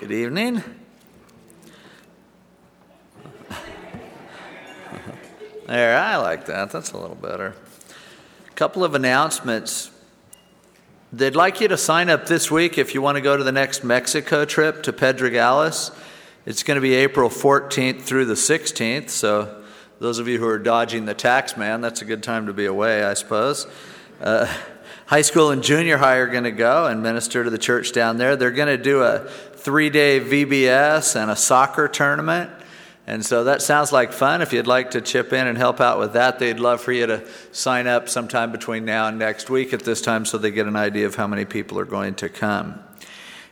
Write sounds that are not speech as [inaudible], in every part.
Good evening. There, I like that. That's a little better. A couple of announcements. They'd like you to sign up this week if you want to go to the next Mexico trip to Pedregales. It's going to be April 14th through the 16th, so those of you who are dodging the tax man, that's a good time to be away, I suppose. Uh, high school and junior high are going to go and minister to the church down there. They're going to do a three day VBS and a soccer tournament. And so that sounds like fun. If you'd like to chip in and help out with that, they'd love for you to sign up sometime between now and next week at this time so they get an idea of how many people are going to come.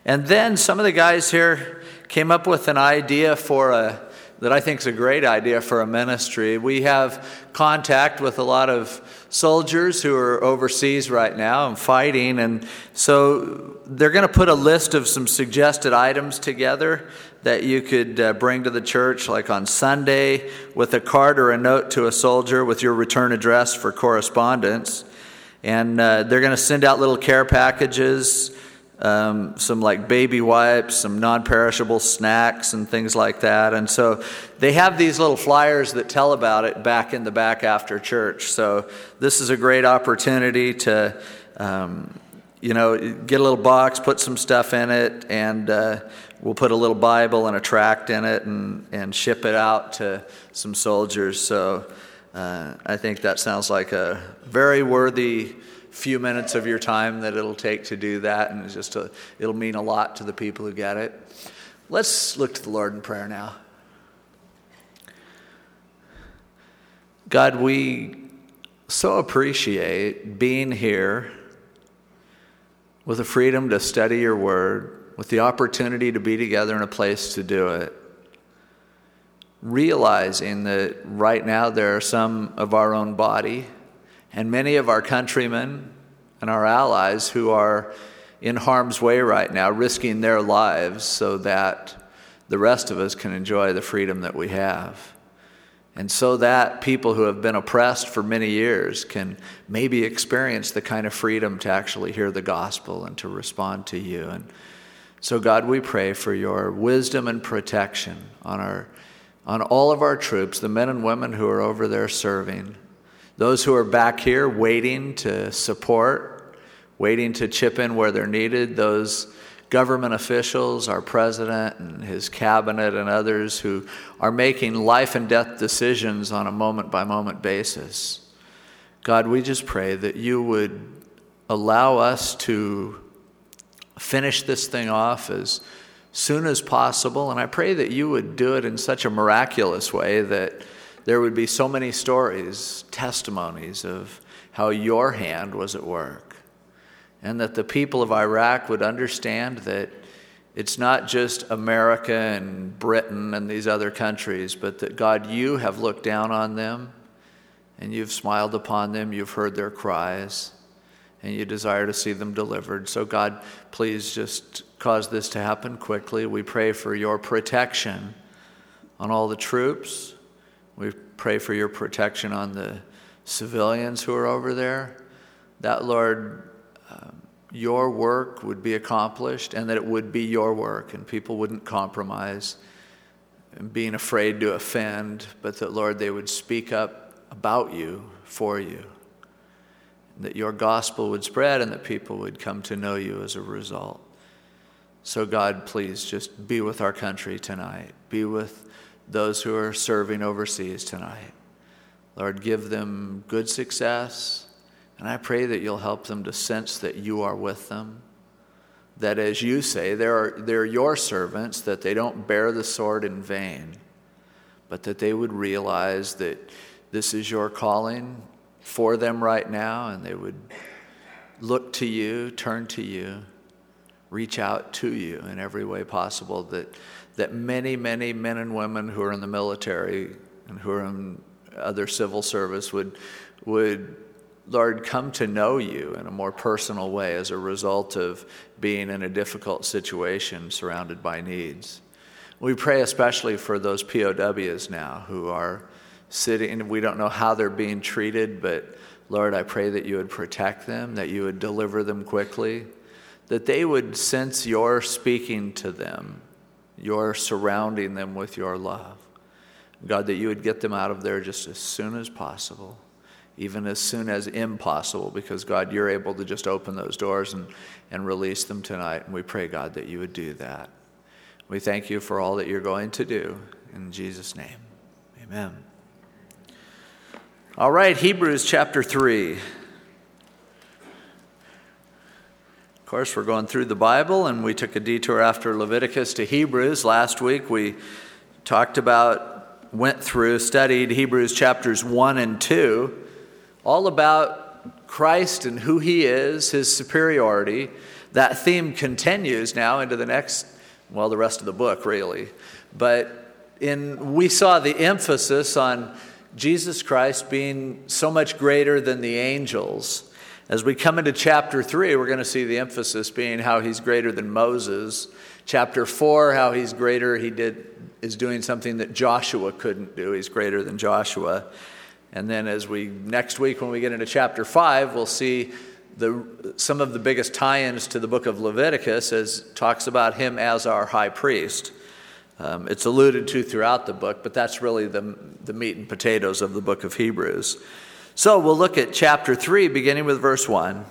And then some of the guys here came up with an idea for a that I think is a great idea for a ministry. We have contact with a lot of soldiers who are overseas right now and fighting, and so they're going to put a list of some suggested items together that you could uh, bring to the church, like on Sunday, with a card or a note to a soldier with your return address for correspondence. And uh, they're going to send out little care packages um, some like baby wipes, some non perishable snacks, and things like that. And so they have these little flyers that tell about it back in the back after church. So this is a great opportunity to. Um, you know, get a little box, put some stuff in it, and uh, we'll put a little Bible and a tract in it and, and ship it out to some soldiers. So uh, I think that sounds like a very worthy few minutes of your time that it'll take to do that, and it's just a, it'll mean a lot to the people who get it. Let's look to the Lord in prayer now. God, we so appreciate being here with the freedom to study your word, with the opportunity to be together in a place to do it. Realizing that right now there are some of our own body and many of our countrymen and our allies who are in harm's way right now, risking their lives so that the rest of us can enjoy the freedom that we have. And so that people who have been oppressed for many years can maybe experience the kind of freedom to actually hear the gospel and to respond to you. And so, God, we pray for your wisdom and protection on, our, on all of our troops, the men and women who are over there serving. Those who are back here waiting to support, waiting to chip in where they're needed, those government officials, our president and his cabinet, and others who are making life and death decisions on a moment by moment basis. God, we just pray that you would allow us to finish this thing off as soon as possible. And I pray that you would do it in such a miraculous way that there would be so many stories, testimonies of how your hand was at work. And that the people of Iraq would understand that it's not just America and Britain and these other countries, but that God, you have looked down on them and you've smiled upon them, you've heard their cries, and you desire to see them delivered. So, God, please just cause this to happen quickly. We pray for your protection on all the troops we pray for your protection on the civilians who are over there. That, Lord, um, your work would be accomplished and that it would be your work and people wouldn't compromise and being afraid to offend, but that, Lord, they would speak up about you for you. That your gospel would spread and that people would come to know you as a result. So, God, please just be with our country tonight. Be with those who are serving overseas tonight. Lord, give them good success, and I pray that you'll help them to sense that you are with them. That, as you say, they're, they're your servants, that they don't bear the sword in vain, but that they would realize that this is your calling for them right now, and they would look to you, turn to you, reach out to you in every way possible. That that many, many men and women who are in the military and who are in other civil service would, would Lord, come to know you in a more personal way as a result of being in a difficult situation surrounded by needs. We pray especially for those POWs now who are sitting, we don't know how they're being treated, but Lord, I pray that you would protect them, that you would deliver them quickly, that they would sense your speaking to them You're surrounding them with your love. God, that you would get them out of there just as soon as possible, even as soon as impossible, because God, you're able to just open those doors and, and release them tonight. And we pray, God, that you would do that. We thank you for all that you're going to do. In Jesus' name, amen. All right, Hebrews chapter 3. Of course, we're going through the Bible, and we took a detour after Leviticus to Hebrews. Last week, we talked about went through, studied Hebrews chapters 1 and 2, all about Christ and who he is, his superiority. That theme continues now into the next, well, the rest of the book, really. But in, we saw the emphasis on Jesus Christ being so much greater than the angels. As we come into chapter 3, we're going to see the emphasis being how he's greater than Moses. Chapter 4, how he's greater, he did is doing something that Joshua couldn't do. He's greater than Joshua. And then as we next week when we get into chapter 5, we'll see the, some of the biggest tie-ins to the book of Leviticus as talks about him as our high priest. Um, it's alluded to throughout the book, but that's really the, the meat and potatoes of the book of Hebrews. So we'll look at chapter 3, beginning with verse 1.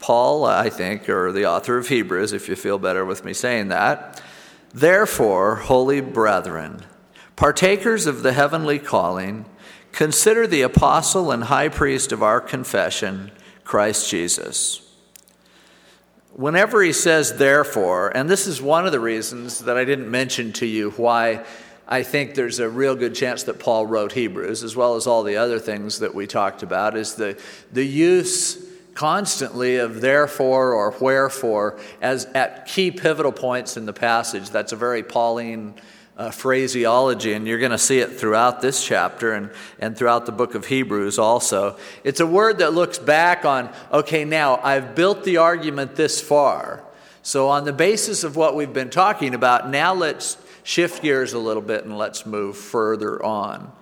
Paul, I think, or the author of Hebrews, if you feel better with me saying that, Therefore, holy brethren, partakers of the heavenly calling, consider the apostle and high priest of our confession, Christ Jesus. Whenever he says therefore, and this is one of the reasons that I didn't mention to you why I think there's a real good chance that Paul wrote Hebrews, as well as all the other things that we talked about, is the, the use constantly of therefore or wherefore as at key pivotal points in the passage. That's a very Pauline uh, phraseology, and you're going to see it throughout this chapter and, and throughout the book of Hebrews also. It's a word that looks back on, okay, now I've built the argument this far. So, on the basis of what we've been talking about, now let's shift gears a little bit and let's move further on.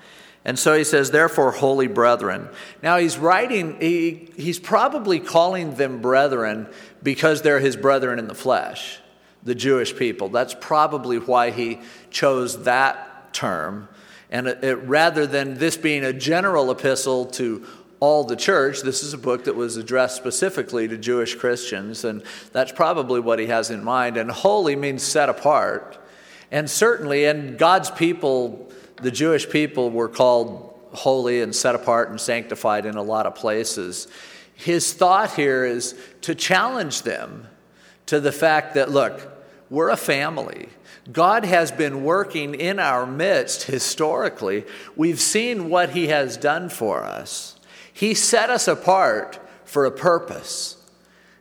And so he says, therefore, holy brethren. Now he's writing, he, he's probably calling them brethren because they're his brethren in the flesh, the Jewish people. That's probably why he chose that term. And it, it, rather than this being a general epistle to all the church, this is a book that was addressed specifically to Jewish Christians. And that's probably what he has in mind. And holy means set apart. And certainly, and God's people the Jewish people were called holy and set apart and sanctified in a lot of places. His thought here is to challenge them to the fact that, look, we're a family. God has been working in our midst historically. We've seen what He has done for us. He set us apart for a purpose,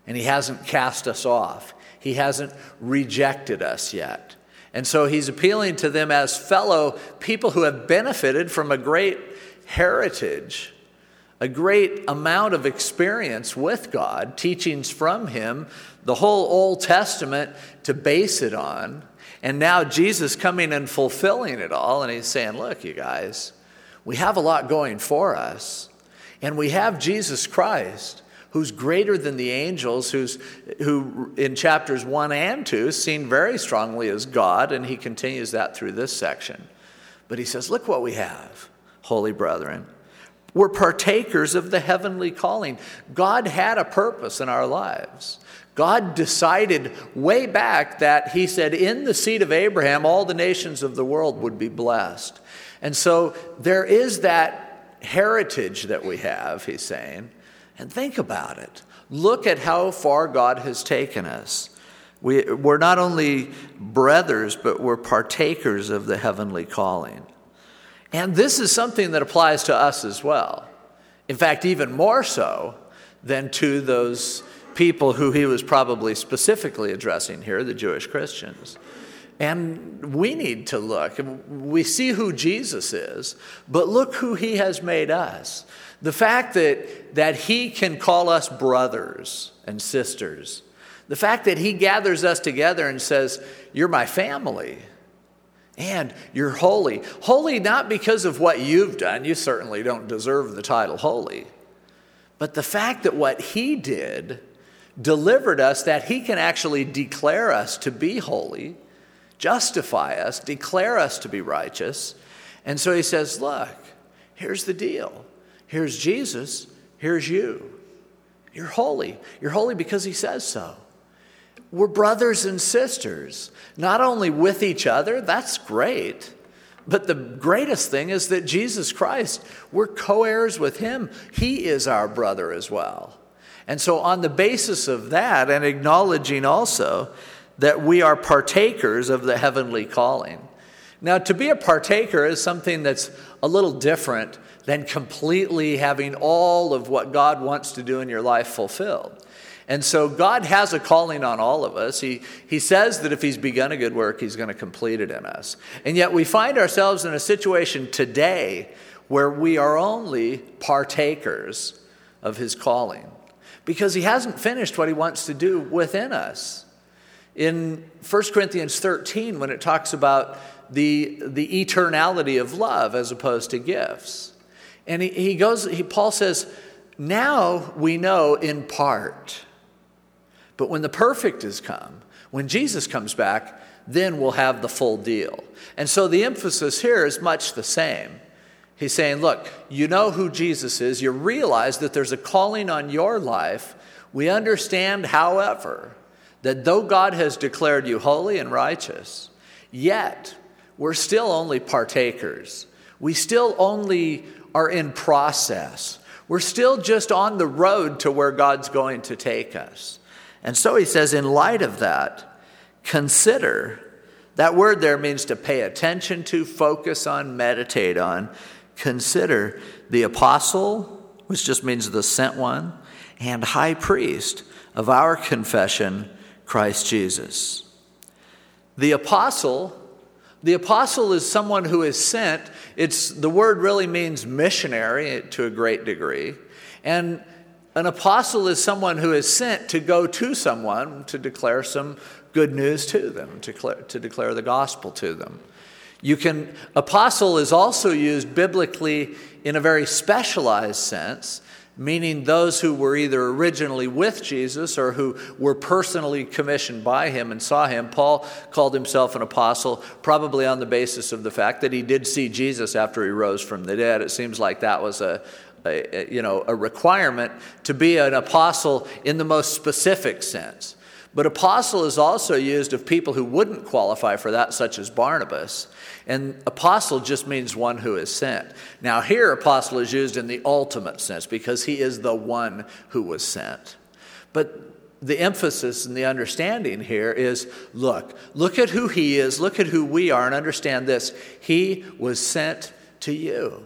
and He hasn't cast us off. He hasn't rejected us yet. And so he's appealing to them as fellow people who have benefited from a great heritage, a great amount of experience with God, teachings from him, the whole Old Testament to base it on. And now Jesus coming and fulfilling it all. And he's saying, Look, you guys, we have a lot going for us. And we have Jesus Christ who's greater than the angels, who's, who in chapters 1 and 2 is seen very strongly as God, and he continues that through this section. But he says, Look what we have, holy brethren. We're partakers of the heavenly calling. God had a purpose in our lives. God decided way back that He said, In the seed of Abraham, all the nations of the world would be blessed. And so there is that heritage that we have, He's saying. And think about it. Look at how far God has taken us. We, we're not only brothers, but we're partakers of the heavenly calling. And this is something that applies to us as well. In fact, even more so than to those people who he was probably specifically addressing here, the Jewish Christians. And we need to look. We see who Jesus is, but look who he has made us. The fact that, that He can call us brothers and sisters, the fact that He gathers us together and says, You're my family. And you're holy. Holy not because of what you've done, you certainly don't deserve the title holy, but the fact that what He did delivered us that he can actually declare us to be holy, justify us, declare us to be righteous. And so he says, Look, here's the deal. Here's Jesus, here's you. You're holy. You're holy because he says so. We're brothers and sisters, not only with each other, that's great. But the greatest thing is that Jesus Christ, we're co heirs with him. He is our brother as well. And so, on the basis of that, and acknowledging also that we are partakers of the heavenly calling. Now, to be a partaker is something that's a little different than completely having all of what God wants to do in your life fulfilled. And so God has a calling on all of us. He, he says that if He's begun a good work, He's going to complete it in us. And yet we find ourselves in a situation today where we are only partakers of His calling because He hasn't finished what He wants to do within us. In 1 Corinthians 13, when it talks about the, the eternality of love as opposed to gifts, and he, he goes, he, Paul says, now we know in part. But when the perfect has come, when Jesus comes back, then we'll have the full deal. And so the emphasis here is much the same. He's saying, look, you know who Jesus is. You realize that there's a calling on your life. We understand, however, that though God has declared you holy and righteous, yet we're still only partakers. We still only are in process. We're still just on the road to where God's going to take us. And so he says, in light of that, consider. That word there means to pay attention to, focus on, meditate on. Consider the apostle, which just means the sent one, and high priest of our confession, Christ Jesus. The apostle, the apostle is someone who is sent. It's the word really means missionary to a great degree. And an apostle is someone who is sent to go to someone to declare some good news to them, to declare, to declare the gospel to them. You can, apostle is also used biblically in a very specialized sense, meaning those who were either originally with Jesus or who were personally commissioned by him and saw him. Paul called himself an apostle, probably on the basis of the fact that he did see Jesus after he rose from the dead. It seems like that was a, a, you know, a requirement to be an apostle in the most specific sense. But apostle is also used of people who wouldn't qualify for that, such as Barnabas. And apostle just means one who is sent. Now, here, apostle is used in the ultimate sense because he is the one who was sent. But the emphasis and the understanding here is look, look at who he is, look at who we are, and understand this. He was sent to you.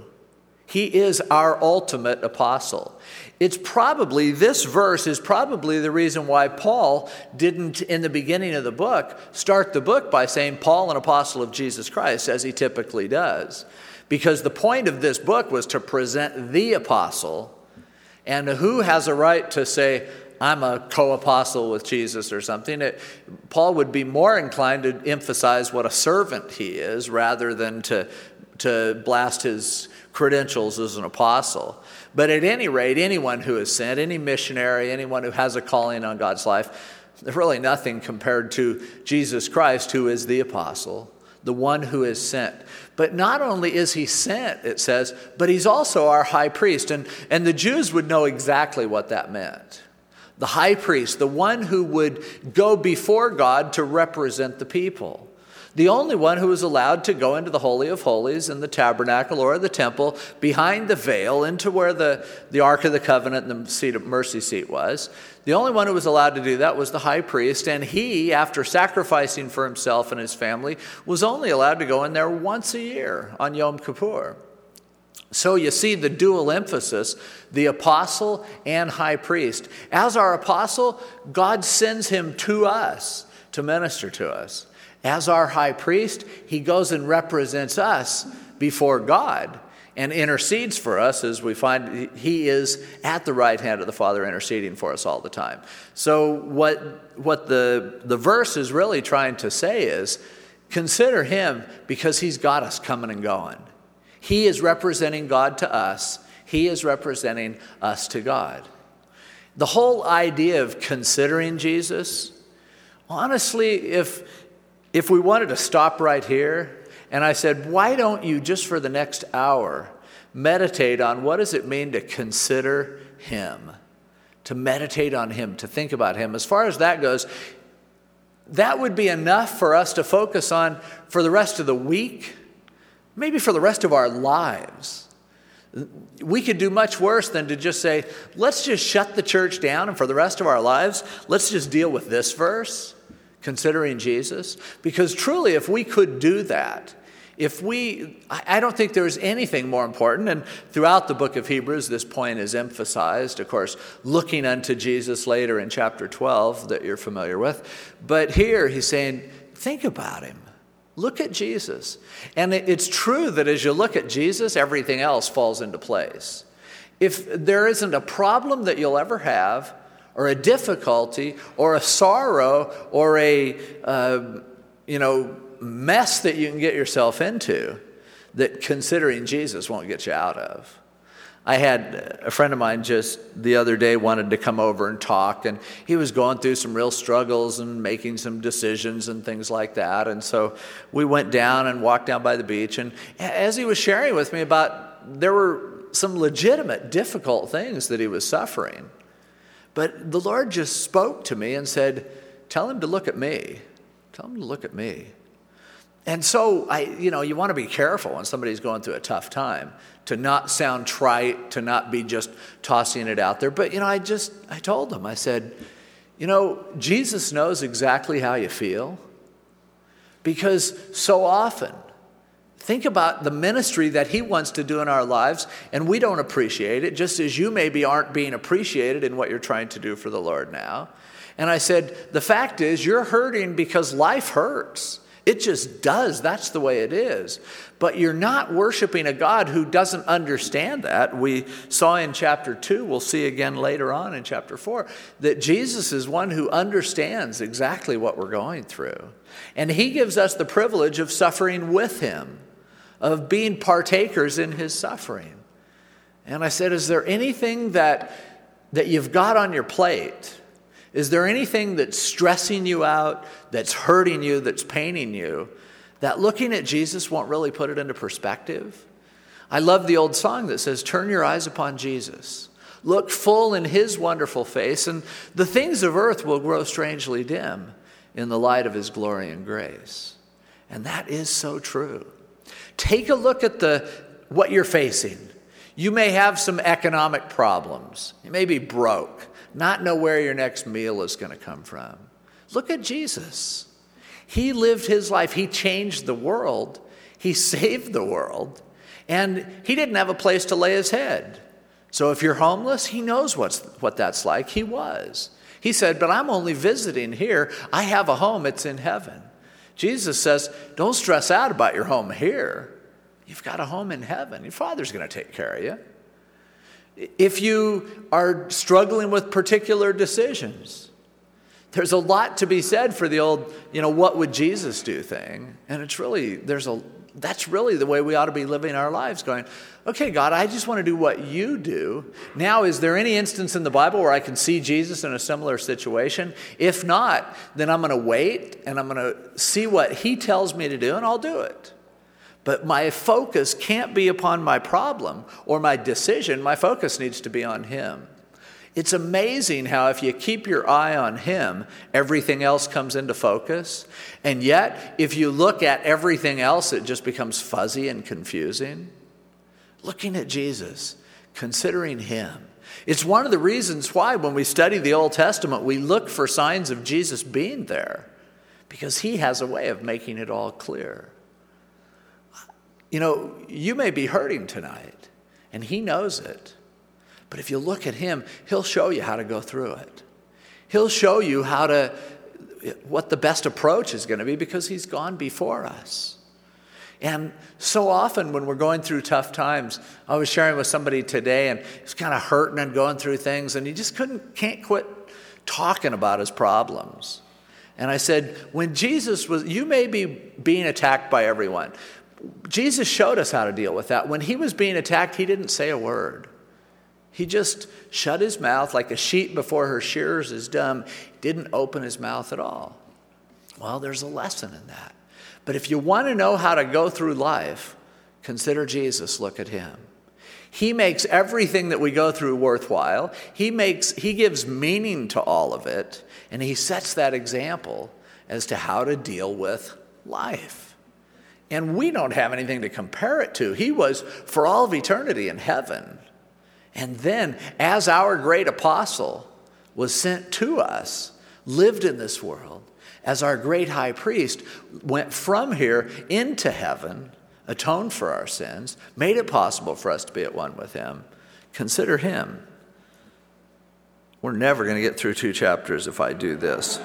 He is our ultimate apostle. It's probably, this verse is probably the reason why Paul didn't, in the beginning of the book, start the book by saying, Paul, an apostle of Jesus Christ, as he typically does. Because the point of this book was to present the apostle, and who has a right to say, I'm a co apostle with Jesus or something. It, Paul would be more inclined to emphasize what a servant he is rather than to, to blast his credentials as an apostle. But at any rate, anyone who is sent, any missionary, anyone who has a calling on God's life, there's really nothing compared to Jesus Christ, who is the apostle, the one who is sent. But not only is he sent, it says, but he's also our high priest. And, and the Jews would know exactly what that meant. The high priest, the one who would go before God to represent the people the only one who was allowed to go into the Holy of Holies in the tabernacle or the temple behind the veil into where the, the Ark of the Covenant and the seat of mercy seat was. The only one who was allowed to do that was the high priest, and he, after sacrificing for himself and his family, was only allowed to go in there once a year on Yom Kippur. So you see the dual emphasis the apostle and high priest. As our apostle, God sends him to us to minister to us. As our high priest, he goes and represents us before God and intercedes for us as we find he is at the right hand of the Father interceding for us all the time. So, what, what the, the verse is really trying to say is consider him because he's got us coming and going. He is representing God to us, he is representing us to God. The whole idea of considering Jesus, honestly, if, if we wanted to stop right here, and I said, why don't you just for the next hour meditate on what does it mean to consider him? To meditate on him, to think about him. As far as that goes, that would be enough for us to focus on for the rest of the week, maybe for the rest of our lives. We could do much worse than to just say, let's just shut the church down and for the rest of our lives, let's just deal with this verse, considering Jesus. Because truly, if we could do that, if we, I don't think there's anything more important, and throughout the book of Hebrews, this point is emphasized, of course, looking unto Jesus later in chapter 12 that you're familiar with. But here he's saying, think about him. Look at Jesus. And it's true that as you look at Jesus, everything else falls into place. If there isn't a problem that you'll ever have, or a difficulty, or a sorrow, or a, uh, you know, mess that you can get yourself into that considering Jesus won't get you out of. I had a friend of mine just the other day wanted to come over and talk, and he was going through some real struggles and making some decisions and things like that. And so we went down and walked down by the beach. And as he was sharing with me about, there were some legitimate, difficult things that he was suffering. But the Lord just spoke to me and said, Tell him to look at me. Tell him to look at me. And so, I, you know, you want to be careful when somebody's going through a tough time to not sound trite, to not be just tossing it out there. But, you know, I just, I told them, I said, you know, Jesus knows exactly how you feel because so often, think about the ministry that he wants to do in our lives and we don't appreciate it, just as you maybe aren't being appreciated in what you're trying to do for the Lord now. And I said, the fact is, you're hurting because life hurts. It just does. That's the way it is. But you're not worshiping a God who doesn't understand that. We saw in chapter 2, we'll see again later on in chapter 4, that Jesus is one who understands exactly what we're going through. And he gives us the privilege of suffering with him, of being partakers in his suffering. And I said, Is there anything that, that you've got on your plate? Is there anything that's stressing you out, that's hurting you, that's paining you, that looking at Jesus won't really put it into perspective? I love the old song that says, Turn your eyes upon Jesus. Look full in his wonderful face, and the things of earth will grow strangely dim in the light of his glory and grace. And that is so true. Take a look at the, what you're facing. You may have some economic problems. You may be broke not know where your next meal is going to come from. Look at Jesus. He lived his life, he changed the world, he [laughs] saved the world, and he didn't have a place to lay his head. So if you're homeless, he knows what's, what that's like. He was. He said, But I'm only visiting here. I have a home, it's in heaven. Jesus says, Don't stress out about your home here. You've got a home in heaven. Your Father's going to take care of you. If you are struggling with particular decisions, there's a lot to be said for the old, you know, what would Jesus do thing. And it's really, there's a, that's really the way we ought to be living our lives going, okay, God, I just want to do what you do. Now, is there any instance in the Bible where I can see Jesus in a similar situation? If not, then I'm going to wait and I'm going to see what he tells me to do and I'll do it. But my focus can't be upon my problem or my decision. My focus needs to be on Him. It's amazing how, if you keep your eye on Him, everything else comes into focus. And yet, if you look at everything else, it just becomes fuzzy and confusing. Looking at Jesus, considering Him. It's one of the reasons why, when we study the Old Testament, we look for signs of Jesus being there, because He has a way of making it all clear. You know, you may be hurting tonight, and He knows it. But if you look at Him, He'll show you how to go through it. He'll show you how to, what the best approach is going to be because He's gone before us. And so often when we're going through tough times, I was sharing with somebody today and he's kind of hurting and going through things and he just couldn't, can't quit talking about his problems. And I said, when Jesus was, you may be being attacked by everyone, Jesus showed us how to deal with that. When he was being attacked, he didn't say a word. He just shut his mouth like a sheep before her shearers is dumb, didn't open his mouth at all. Well, there's a lesson in that. But if you want to know how to go through life, consider Jesus, look at him. He makes everything that we go through worthwhile. He makes he gives meaning to all of it, and he sets that example as to how to deal with life. And we don't have anything to compare it to. He was for all of eternity in heaven. And then, as our great apostle was sent to us, lived in this world, as our great high priest went from here into heaven, atoned for our sins, made it possible for us to be at one with him. Consider him. We're never going to get through two chapters if I do this.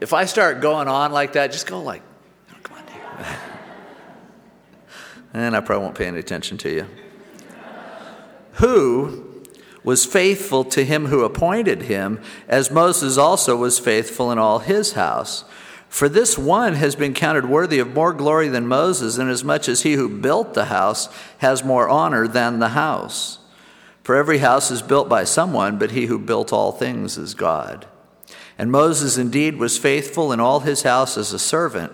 if I start going on like that, just go like, oh, come on, Dave. [laughs] and I probably won't pay any attention to you who was faithful to him who appointed him, as Moses also was faithful in all his house. For this one has been counted worthy of more glory than Moses, inasmuch as he who built the house has more honor than the house. For every house is built by someone, but he who built all things is God. And Moses indeed was faithful in all his house as a servant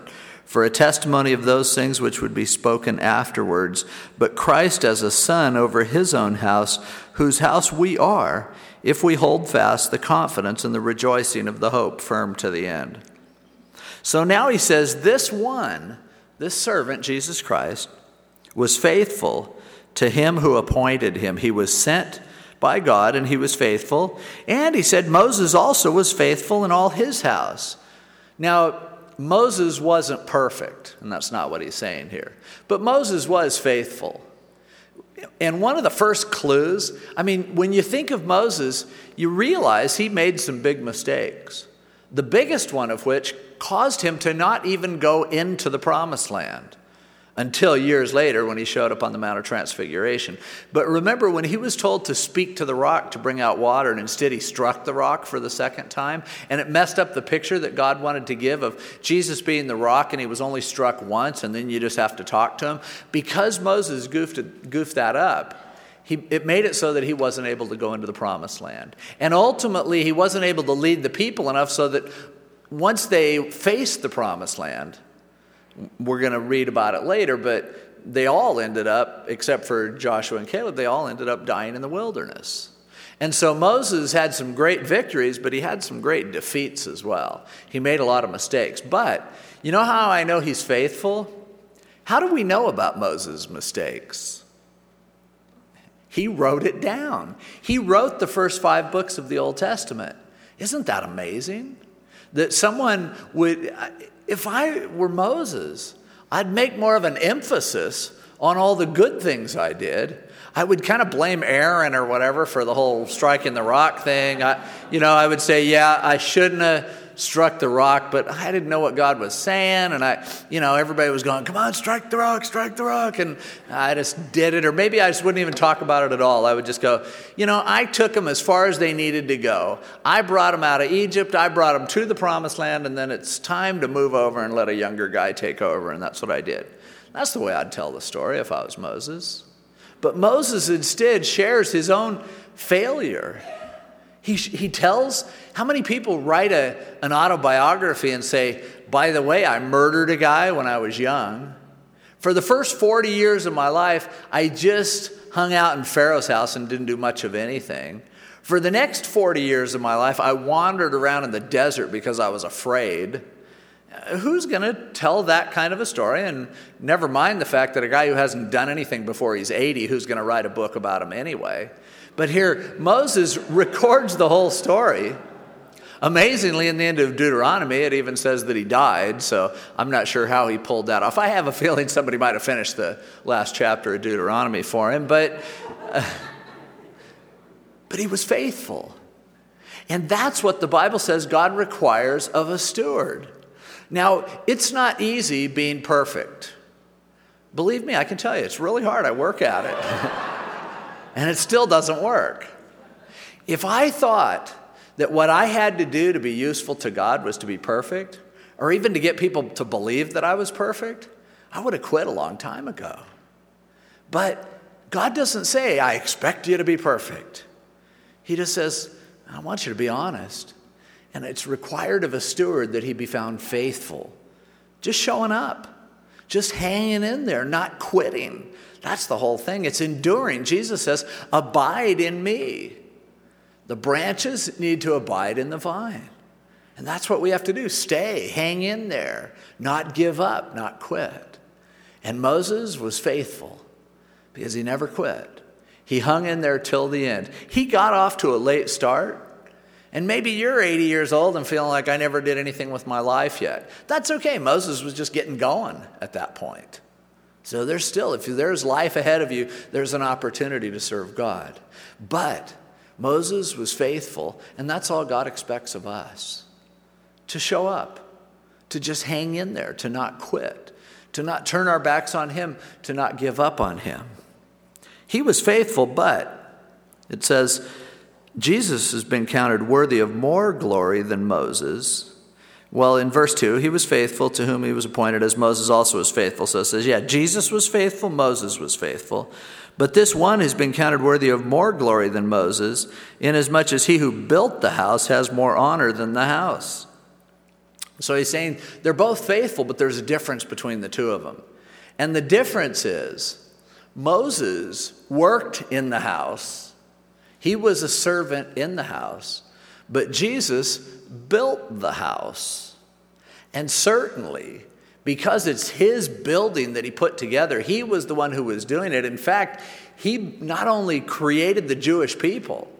for a testimony of those things which would be spoken afterwards, but Christ as a son over his own house, whose house we are, if we hold fast the confidence and the rejoicing of the hope firm to the end. So now he says, This one, this servant, Jesus Christ, was faithful to him who appointed him. He was sent by God and he was faithful. And he said, Moses also was faithful in all his house. Now, Moses wasn't perfect, and that's not what he's saying here. But Moses was faithful. And one of the first clues, I mean, when you think of Moses, you realize he made some big mistakes. The biggest one of which caused him to not even go into the promised land until years later when he showed up on the Mount of Transfiguration. But remember when he was told to speak to the rock to bring out water, and instead he struck the rock for the second time, and it messed up the picture that God wanted to give of Jesus being the rock, and he was only struck once, and then you just have to talk to him. Because Moses goofed, goofed that up, he, it made it so that he wasn't able to go into the promised land. And ultimately, he wasn't able to lead the people enough so that once they faced the promised land, we're going to read about it later, but they all ended up, except for Joshua and Caleb, they all ended up dying in the wilderness. And so Moses had some great victories, but he had some great defeats as well. He made a lot of mistakes. But you know how I know he's faithful? How do we know about Moses' mistakes? He wrote it down. He wrote the first five books of the Old Testament. Isn't that amazing? That someone would, if I were Moses, I'd make more of an emphasis on all the good things I did. I would kind of blame Aaron or whatever for the whole striking the rock thing. I, you know, I would say, yeah, I shouldn't have struck the rock, but I didn't know what God was saying. And I, you know, everybody was going, come on, strike the rock, strike the rock. And I just did it. Or maybe I just wouldn't even talk about it at all. I would just go, you know, I took them as far as they needed to go. I brought them out of Egypt. I brought them to the promised land. And then it's time to move over and let a younger guy take over. And that's what I did. That's the way I'd tell the story if I was Moses. But Moses instead shares his own failure. He, he tells how many people write a, an autobiography and say, by the way, I murdered a guy when I was young. For the first 40 years of my life, I just hung out in Pharaoh's house and didn't do much of anything. For the next 40 years of my life, I wandered around in the desert because I was afraid. Uh, who's going to tell that kind of a story? And never mind the fact that a guy who hasn't done anything before he's 80, who's going to write a book about him anyway? But here, Moses records the whole story. Amazingly, in the end of Deuteronomy, it even says that he died, so I'm not sure how he pulled that off. I have a feeling somebody might have finished the last chapter of Deuteronomy for him, but, uh, but he was faithful. And that's what the Bible says God requires of a steward. Now, it's not easy being perfect. Believe me, I can tell you, it's really hard. I work at it. [laughs] and it still doesn't work. If I thought that what I had to do to be useful to God was to be perfect, or even to get people to believe that I was perfect, I would have quit a long time ago. But God doesn't say, I expect you to be perfect. He just says, I want you to be honest. And it's required of a steward that he be found faithful. Just showing up, just hanging in there, not quitting. That's the whole thing. It's enduring. Jesus says, Abide in me. The branches need to abide in the vine. And that's what we have to do stay, hang in there, not give up, not quit. And Moses was faithful because he never quit. He hung in there till the end. He got off to a late start. And maybe you're 80 years old and feeling like I never did anything with my life yet. That's okay. Moses was just getting going at that point. So there's still, if there's life ahead of you, there's an opportunity to serve God. But Moses was faithful, and that's all God expects of us to show up, to just hang in there, to not quit, to not turn our backs on Him, to not give up on Him. He was faithful, but it says Jesus has been counted worthy of more glory than Moses. Well, in verse 2, he was faithful to whom he was appointed, as Moses also was faithful. So it says, yeah, Jesus was faithful, Moses was faithful. But this one has been counted worthy of more glory than Moses, inasmuch as he who built the house has more honor than the house. So he's saying they're both faithful, but there's a difference between the two of them. And the difference is Moses worked in the house, he was a servant in the house, but Jesus built the house. And certainly, because it's his building that he put together, he was the one who was doing it. In fact, he not only created the Jewish people,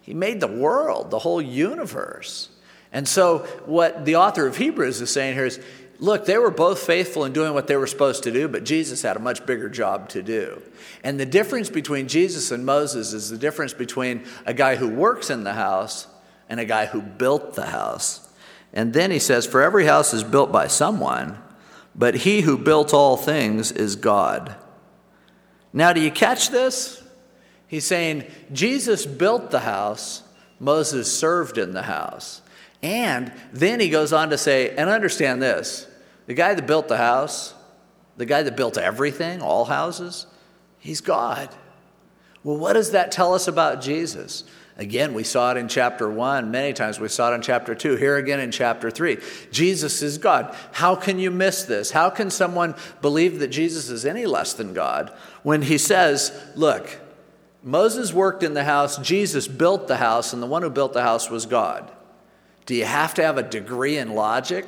he made the world, the whole universe. And so, what the author of Hebrews is saying here is look, they were both faithful in doing what they were supposed to do, but Jesus had a much bigger job to do. And the difference between Jesus and Moses is the difference between a guy who works in the house and a guy who built the house. And then he says, For every house is built by someone, but he who built all things is God. Now, do you catch this? He's saying Jesus built the house, Moses served in the house. And then he goes on to say, and understand this the guy that built the house, the guy that built everything, all houses, he's God. Well, what does that tell us about Jesus? Again, we saw it in chapter 1 many times. We saw it in chapter 2, here again in chapter 3. Jesus is God. How can you miss this? How can someone believe that Jesus is any less than God when he says, Look, Moses worked in the house, Jesus built the house, and the one who built the house was God? Do you have to have a degree in logic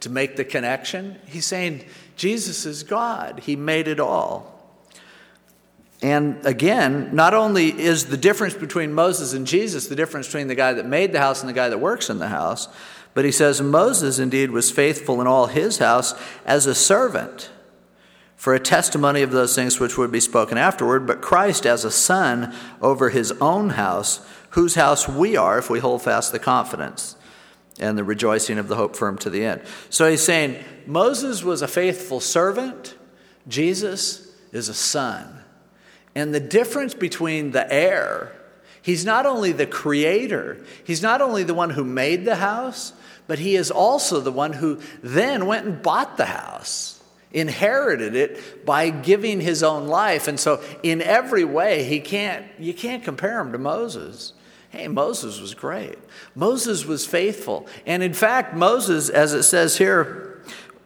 to make the connection? He's saying Jesus is God, He made it all. And again, not only is the difference between Moses and Jesus the difference between the guy that made the house and the guy that works in the house, but he says Moses indeed was faithful in all his house as a servant for a testimony of those things which would be spoken afterward, but Christ as a son over his own house, whose house we are if we hold fast the confidence and the rejoicing of the hope firm to the end. So he's saying Moses was a faithful servant, Jesus is a son. And the difference between the heir, he's not only the creator, he's not only the one who made the house, but he is also the one who then went and bought the house, inherited it by giving his own life. And so in every way, he can't you can't compare him to Moses. Hey, Moses was great. Moses was faithful. And in fact, Moses, as it says here,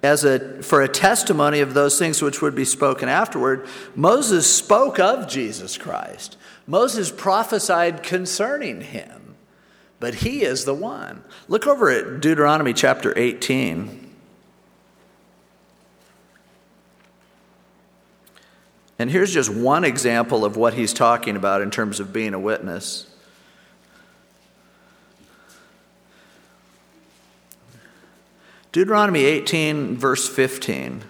as a, for a testimony of those things which would be spoken afterward, Moses spoke of Jesus Christ. Moses prophesied concerning him, but he is the one. Look over at Deuteronomy chapter 18. And here's just one example of what he's talking about in terms of being a witness. Deuteronomy 18, verse 15.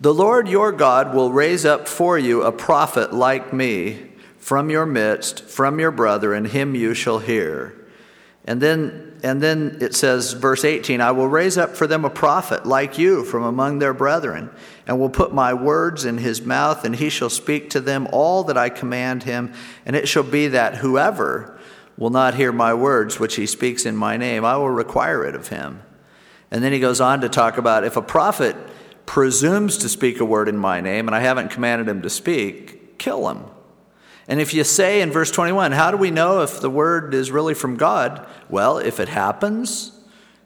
The Lord your God will raise up for you a prophet like me from your midst, from your brother, and him you shall hear. And then, and then it says, verse 18, I will raise up for them a prophet like you from among their brethren, and will put my words in his mouth, and he shall speak to them all that I command him. And it shall be that whoever will not hear my words, which he speaks in my name, I will require it of him. And then he goes on to talk about if a prophet presumes to speak a word in my name and I haven't commanded him to speak, kill him. And if you say in verse 21, how do we know if the word is really from God? Well, if it happens,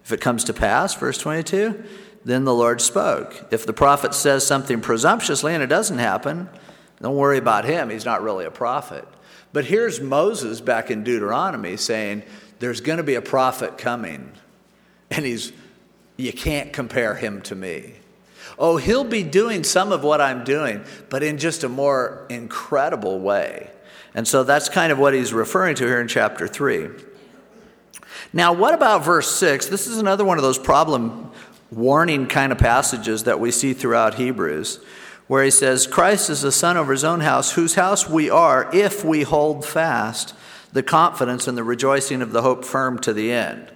if it comes to pass, verse 22, then the Lord spoke. If the prophet says something presumptuously and it doesn't happen, don't worry about him. He's not really a prophet. But here's Moses back in Deuteronomy saying, There's going to be a prophet coming. And he's, you can't compare him to me. Oh, he'll be doing some of what I'm doing, but in just a more incredible way. And so that's kind of what he's referring to here in chapter 3. Now, what about verse 6? This is another one of those problem warning kind of passages that we see throughout Hebrews, where he says, Christ is the son over his own house, whose house we are if we hold fast the confidence and the rejoicing of the hope firm to the end.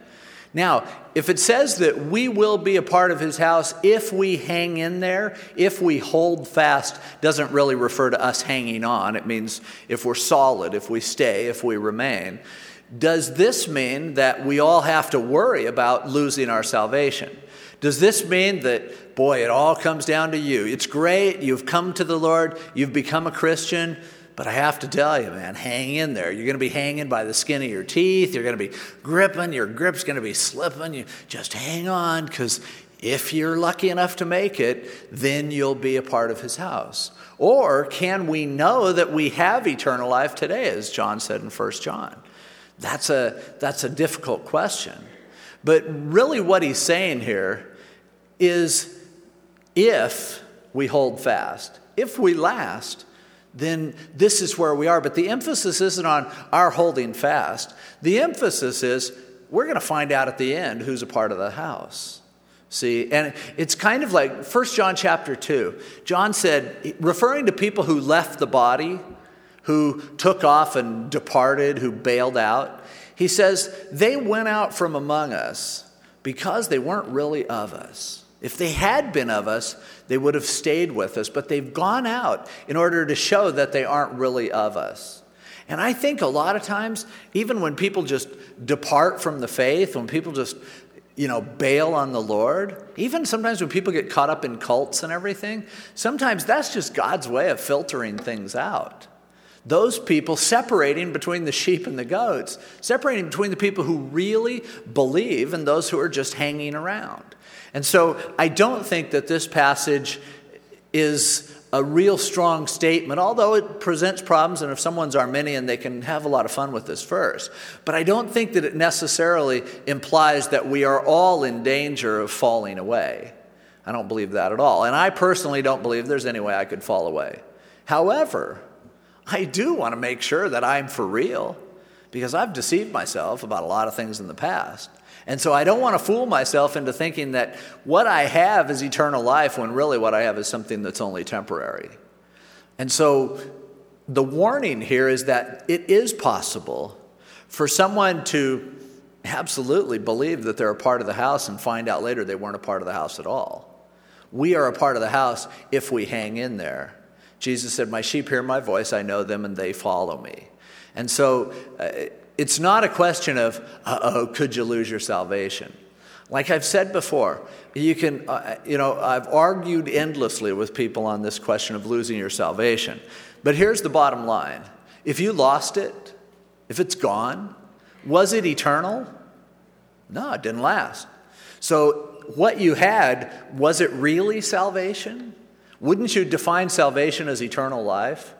Now, if it says that we will be a part of his house if we hang in there, if we hold fast, doesn't really refer to us hanging on. It means if we're solid, if we stay, if we remain. Does this mean that we all have to worry about losing our salvation? Does this mean that, boy, it all comes down to you? It's great, you've come to the Lord, you've become a Christian, but I have to tell you, man, hang in there. You're going to be hanging by the skin of your teeth. You're going to be gripping. Your grip's going to be slipping. You just hang on because if you're lucky enough to make it, then you'll be a part of his house. Or can we know that we have eternal life today, as John said in 1 John? That's a, that's a difficult question. But really, what he's saying here is if we hold fast, if we last, then this is where we are. But the emphasis isn't on our holding fast. The emphasis is we're going to find out at the end who's a part of the house. See, and it's kind of like 1 John chapter 2. John said, referring to people who left the body, who took off and departed, who bailed out, he says, they went out from among us because they weren't really of us. If they had been of us, they would have stayed with us, but they've gone out in order to show that they aren't really of us. And I think a lot of times, even when people just depart from the faith, when people just, you know, bail on the Lord, even sometimes when people get caught up in cults and everything, sometimes that's just God's way of filtering things out. Those people separating between the sheep and the goats, separating between the people who really believe and those who are just hanging around. And so I don't think that this passage is a real strong statement, although it presents problems, and if someone's Arminian, they can have a lot of fun with this verse. But I don't think that it necessarily implies that we are all in danger of falling away. I don't believe that at all. And I personally don't believe there's any way I could fall away. However, I do want to make sure that I'm for real because I've deceived myself about a lot of things in the past. And so I don't want to fool myself into thinking that what I have is eternal life when really what I have is something that's only temporary. And so the warning here is that it is possible for someone to absolutely believe that they're a part of the house and find out later they weren't a part of the house at all. We are a part of the house if we hang in there. Jesus said, My sheep hear my voice, I know them, and they follow me. And so, uh, it's not a question of, oh, could you lose your salvation? Like I've said before, you can, uh, you know, I've argued endlessly with people on this question of losing your salvation. But here's the bottom line if you lost it, if it's gone, was it eternal? No, it didn't last. So, what you had, was it really salvation? Wouldn't you define salvation as eternal life?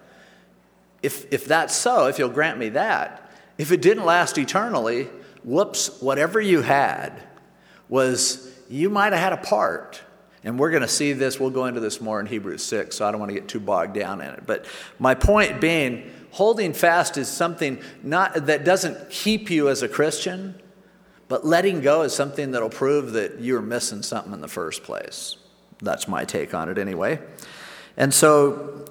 If, if that's so, if you'll grant me that, if it didn't last eternally, whoops, whatever you had was, you might have had a part. And we're going to see this, we'll go into this more in Hebrews 6, so I don't want to get too bogged down in it. But my point being, holding fast is something not, that doesn't keep you as a Christian, but letting go is something that'll prove that you were missing something in the first place. That's my take on it anyway. And so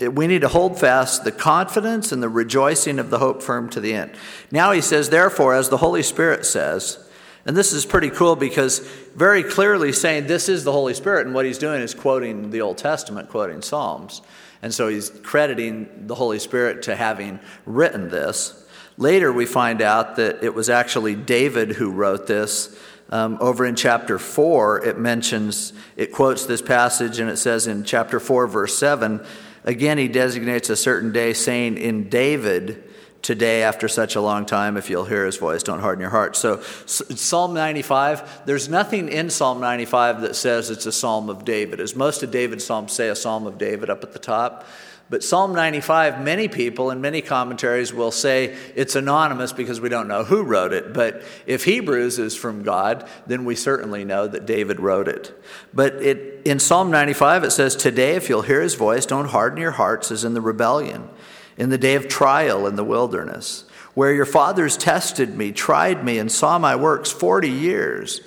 we need to hold fast the confidence and the rejoicing of the hope firm to the end. Now he says, therefore, as the Holy Spirit says, and this is pretty cool because very clearly saying this is the Holy Spirit, and what he's doing is quoting the Old Testament, quoting Psalms. And so he's crediting the Holy Spirit to having written this. Later, we find out that it was actually David who wrote this um, over in chapter 4, it mentions, it quotes this passage and it says in chapter 4, verse 7, Again, he designates a certain day, saying, In David, today after such a long time if you'll hear his voice don't harden your heart so psalm 95 there's nothing in psalm 95 that says it's a psalm of david. As most of david's psalms say a psalm of david up at the top but psalm 95 many people and many commentaries will say it's anonymous because we don't know who wrote it but if hebrews is from god then we certainly know that david wrote it but it, in psalm 95 it says today if you'll hear his voice don't harden your hearts as in the rebellion in the day of trial in the wilderness, where your fathers tested me, tried me, and saw my works 40 years.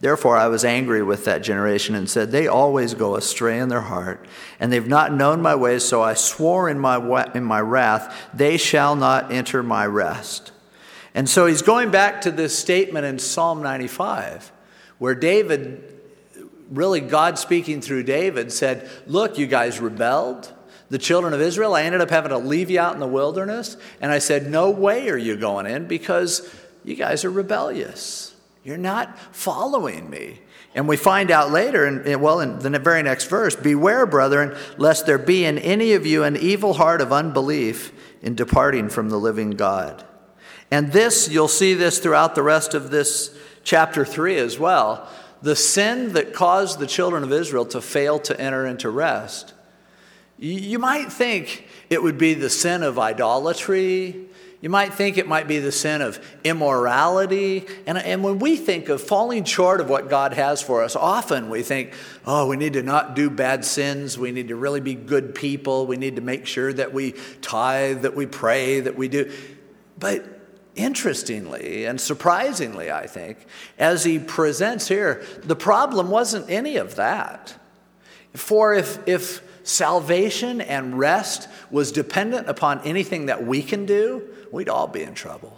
Therefore, I was angry with that generation and said, They always go astray in their heart, and they've not known my ways, so I swore in my, in my wrath, They shall not enter my rest. And so he's going back to this statement in Psalm 95, where David, really God speaking through David, said, Look, you guys rebelled the children of Israel. I ended up having to leave you out in the wilderness. And I said, No way are you going in because you guys are rebellious. You're not following me. And we find out later, and well, in the very next verse Beware, brethren, lest there be in any of you an evil heart of unbelief in departing from the living God. And this, you'll see this throughout the rest of this chapter 3 as well. The sin that caused the children of Israel to fail to enter into rest you might think it would be the sin of idolatry. You might think it might be the sin of immorality. And, and when we think of falling short of what God has for us, often we think, oh, we need to not do bad sins. We need to really be good people. We need to make sure that we tithe, that we pray, that we do. But interestingly and surprisingly, I think, as he presents here, the problem wasn't any of that. For if, if salvation and rest was dependent upon anything that we can do, we'd all be in trouble.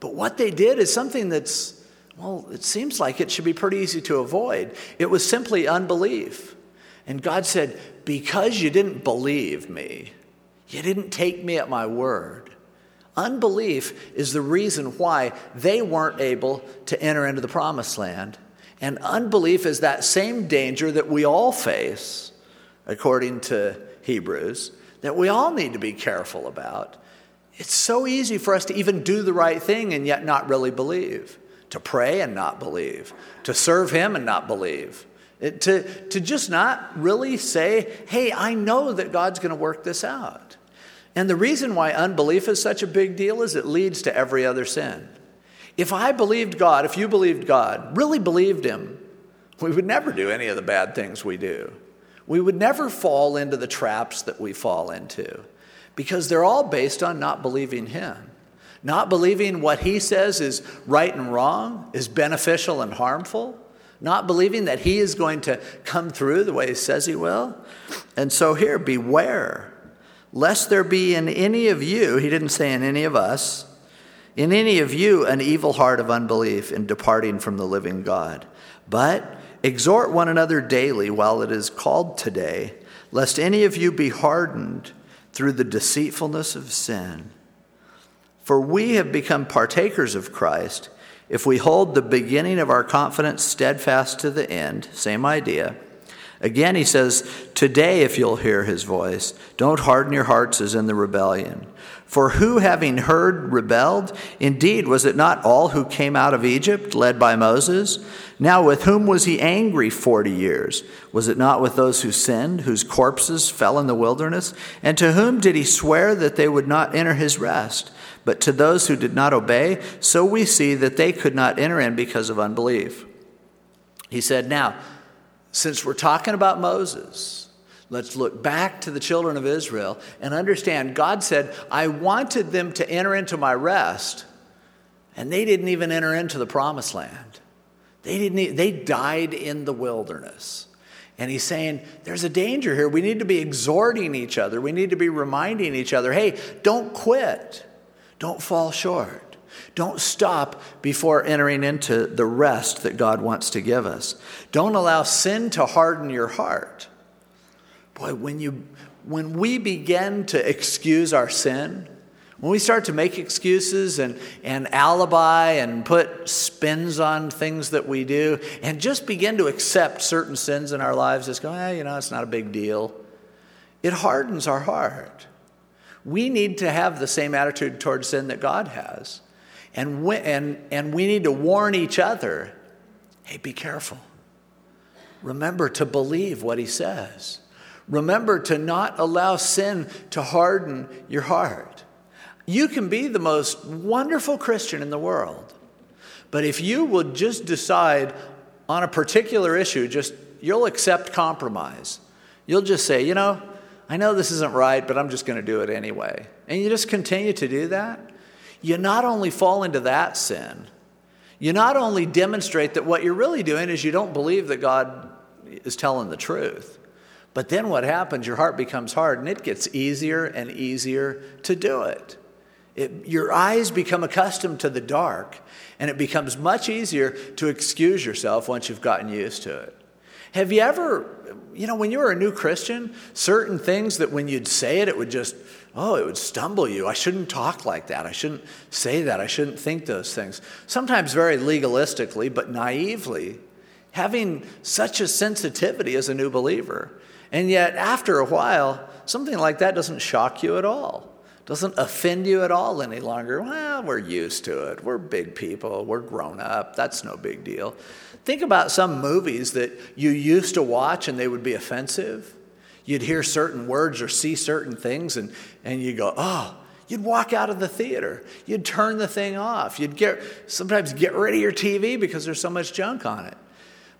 But what they did is something that's, well, it seems like it should be pretty easy to avoid. It was simply unbelief. And God said, Because you didn't believe me, you didn't take me at my word. Unbelief is the reason why they weren't able to enter into the promised land. And unbelief is that same danger that we all face according to Hebrews, that we all need to be careful about. It's so easy for us to even do the right thing and yet not really believe, to pray and not believe, to serve Him and not believe, it, to, to just not really say, hey, I know that God's going to work this out. And the reason why unbelief is such a big deal is it leads to every other sin. If I believed God, if you believed God, really believed Him, we would never do any of the bad things we do. We would never fall into the traps that we fall into because they're all based on not believing Him. Not believing what He says is right and wrong, is beneficial and harmful. Not believing that He is going to come through the way He says He will. And so here, beware, lest there be in any of you, He didn't say in any of us, in any of you an evil heart of unbelief in departing from the living God. But Exhort one another daily while it is called today, lest any of you be hardened through the deceitfulness of sin. For we have become partakers of Christ if we hold the beginning of our confidence steadfast to the end. Same idea. Again, he says, Today, if you'll hear his voice, don't harden your hearts as in the rebellion. For who, having heard, rebelled? Indeed, was it not all who came out of Egypt, led by Moses? Now, with whom was he angry forty years? Was it not with those who sinned, whose corpses fell in the wilderness? And to whom did he swear that they would not enter his rest? But to those who did not obey, so we see that they could not enter in because of unbelief. He said, Now, since we're talking about Moses, Let's look back to the children of Israel and understand God said, I wanted them to enter into my rest, and they didn't even enter into the promised land. They, didn't, they died in the wilderness. And he's saying, there's a danger here. We need to be exhorting each other. We need to be reminding each other hey, don't quit. Don't fall short. Don't stop before entering into the rest that God wants to give us. Don't allow sin to harden your heart. Boy, when, you, when we begin to excuse our sin, when we start to make excuses and, and alibi and put spins on things that we do and just begin to accept certain sins in our lives as going, eh, you know, it's not a big deal. it hardens our heart. We need to have the same attitude towards sin that God has. And we, and, and we need to warn each other hey, be careful. Remember to believe what he says. Remember to not allow sin to harden your heart. You can be the most wonderful Christian in the world, but if you will just decide on a particular issue, just you'll accept compromise. You'll just say, you know, I know this isn't right, but I'm just going to do it anyway. And you just continue to do that. You not only fall into that sin, you not only demonstrate that what you're really doing is you don't believe that God is telling the truth, but then what happens? Your heart becomes hard and it gets easier and easier to do it. it. Your eyes become accustomed to the dark and it becomes much easier to excuse yourself once you've gotten used to it. Have you ever, you know, when you were a new Christian, certain things that when you'd say it, it would just, oh, it would stumble you. I shouldn't talk like that. I shouldn't say that. I shouldn't think those things. Sometimes very legalistically, but naively, having such a sensitivity as a new believer. And yet, after a while, something like that doesn't shock you at all doesn't offend you at all any longer. Well, we're used to it. We're big people. We're grown up. That's no big deal. Think about some movies that you used to watch and they would be offensive. You'd hear certain words or see certain things and, and you go, oh, you'd walk out of the theater. You'd turn the thing off. You'd get, sometimes get rid of your TV because there's so much junk on it.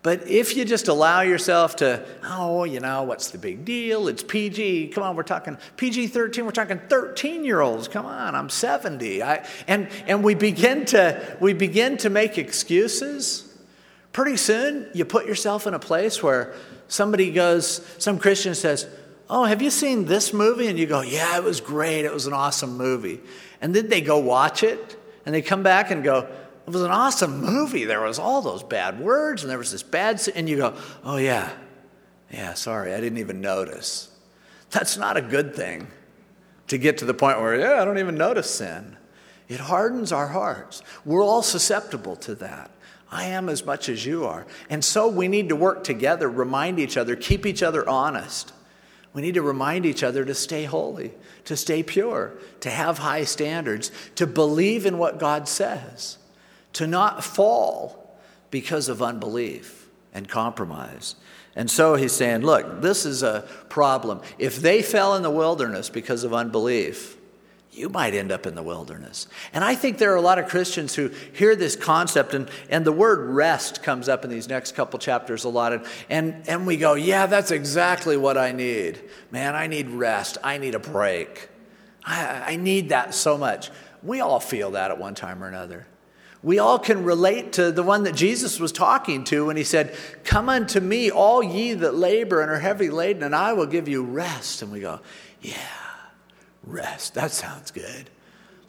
But if you just allow yourself to, oh, you know, what's the big deal? It's PG. Come on, we're talking PG 13. We're talking 13 year olds. Come on, I'm 70. I, and, and we, begin to, we begin to make excuses Pretty soon, you put yourself in a place where somebody goes, some Christian says, Oh, have you seen this movie? And you go, Yeah, it was great. It was an awesome movie. And then they go watch it and they come back and go, It was an awesome movie. There was all those bad words and there was this bad, and you go, Oh, yeah, yeah, sorry, I didn't even notice. That's not a good thing to get to the point where, yeah, I don't even notice sin. It hardens our hearts. We're all susceptible to that. I am as much as you are. And so we need to work together, remind each other, keep each other honest. We need to remind each other to stay holy, to stay pure, to have high standards, to believe in what God says, to not fall because of unbelief and compromise. And so he's saying, look, this is a problem. If they fell in the wilderness because of unbelief, you might end up in the wilderness. And I think there are a lot of Christians who hear this concept, and, and the word rest comes up in these next couple chapters a lot. And, and, and we go, yeah, that's exactly what I need. Man, I need rest. I need a break. I, I need that so much. We all feel that at one time or another. We all can relate to the one that Jesus was talking to when he said, Come unto me, all ye that labor and are heavy laden, and I will give you rest. And we go, Yeah rest. That sounds good.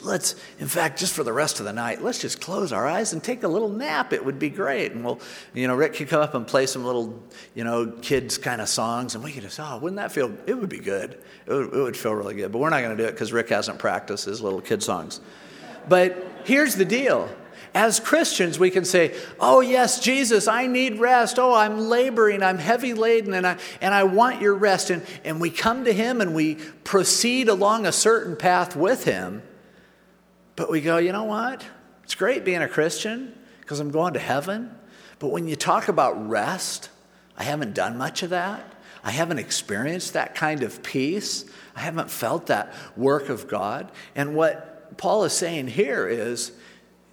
Let's, in fact, just for the rest of the night, let's just close our eyes and take a little nap. It would be great. And we'll, you know, Rick could come up and play some little, you know, kids kind of songs, and we could just, oh, wouldn't that feel, it would be good. It would, it would feel really good. But we're not going to do it because Rick hasn't practiced his little kid songs. But here's the deal as Christians, we can say, Oh, yes, Jesus, I need rest. Oh, I'm laboring, I'm heavy laden, and I, and I want your rest. And, and we come to Him and we proceed along a certain path with Him. But we go, You know what? It's great being a Christian because I'm going to heaven. But when you talk about rest, I haven't done much of that. I haven't experienced that kind of peace. I haven't felt that work of God. And what Paul is saying here is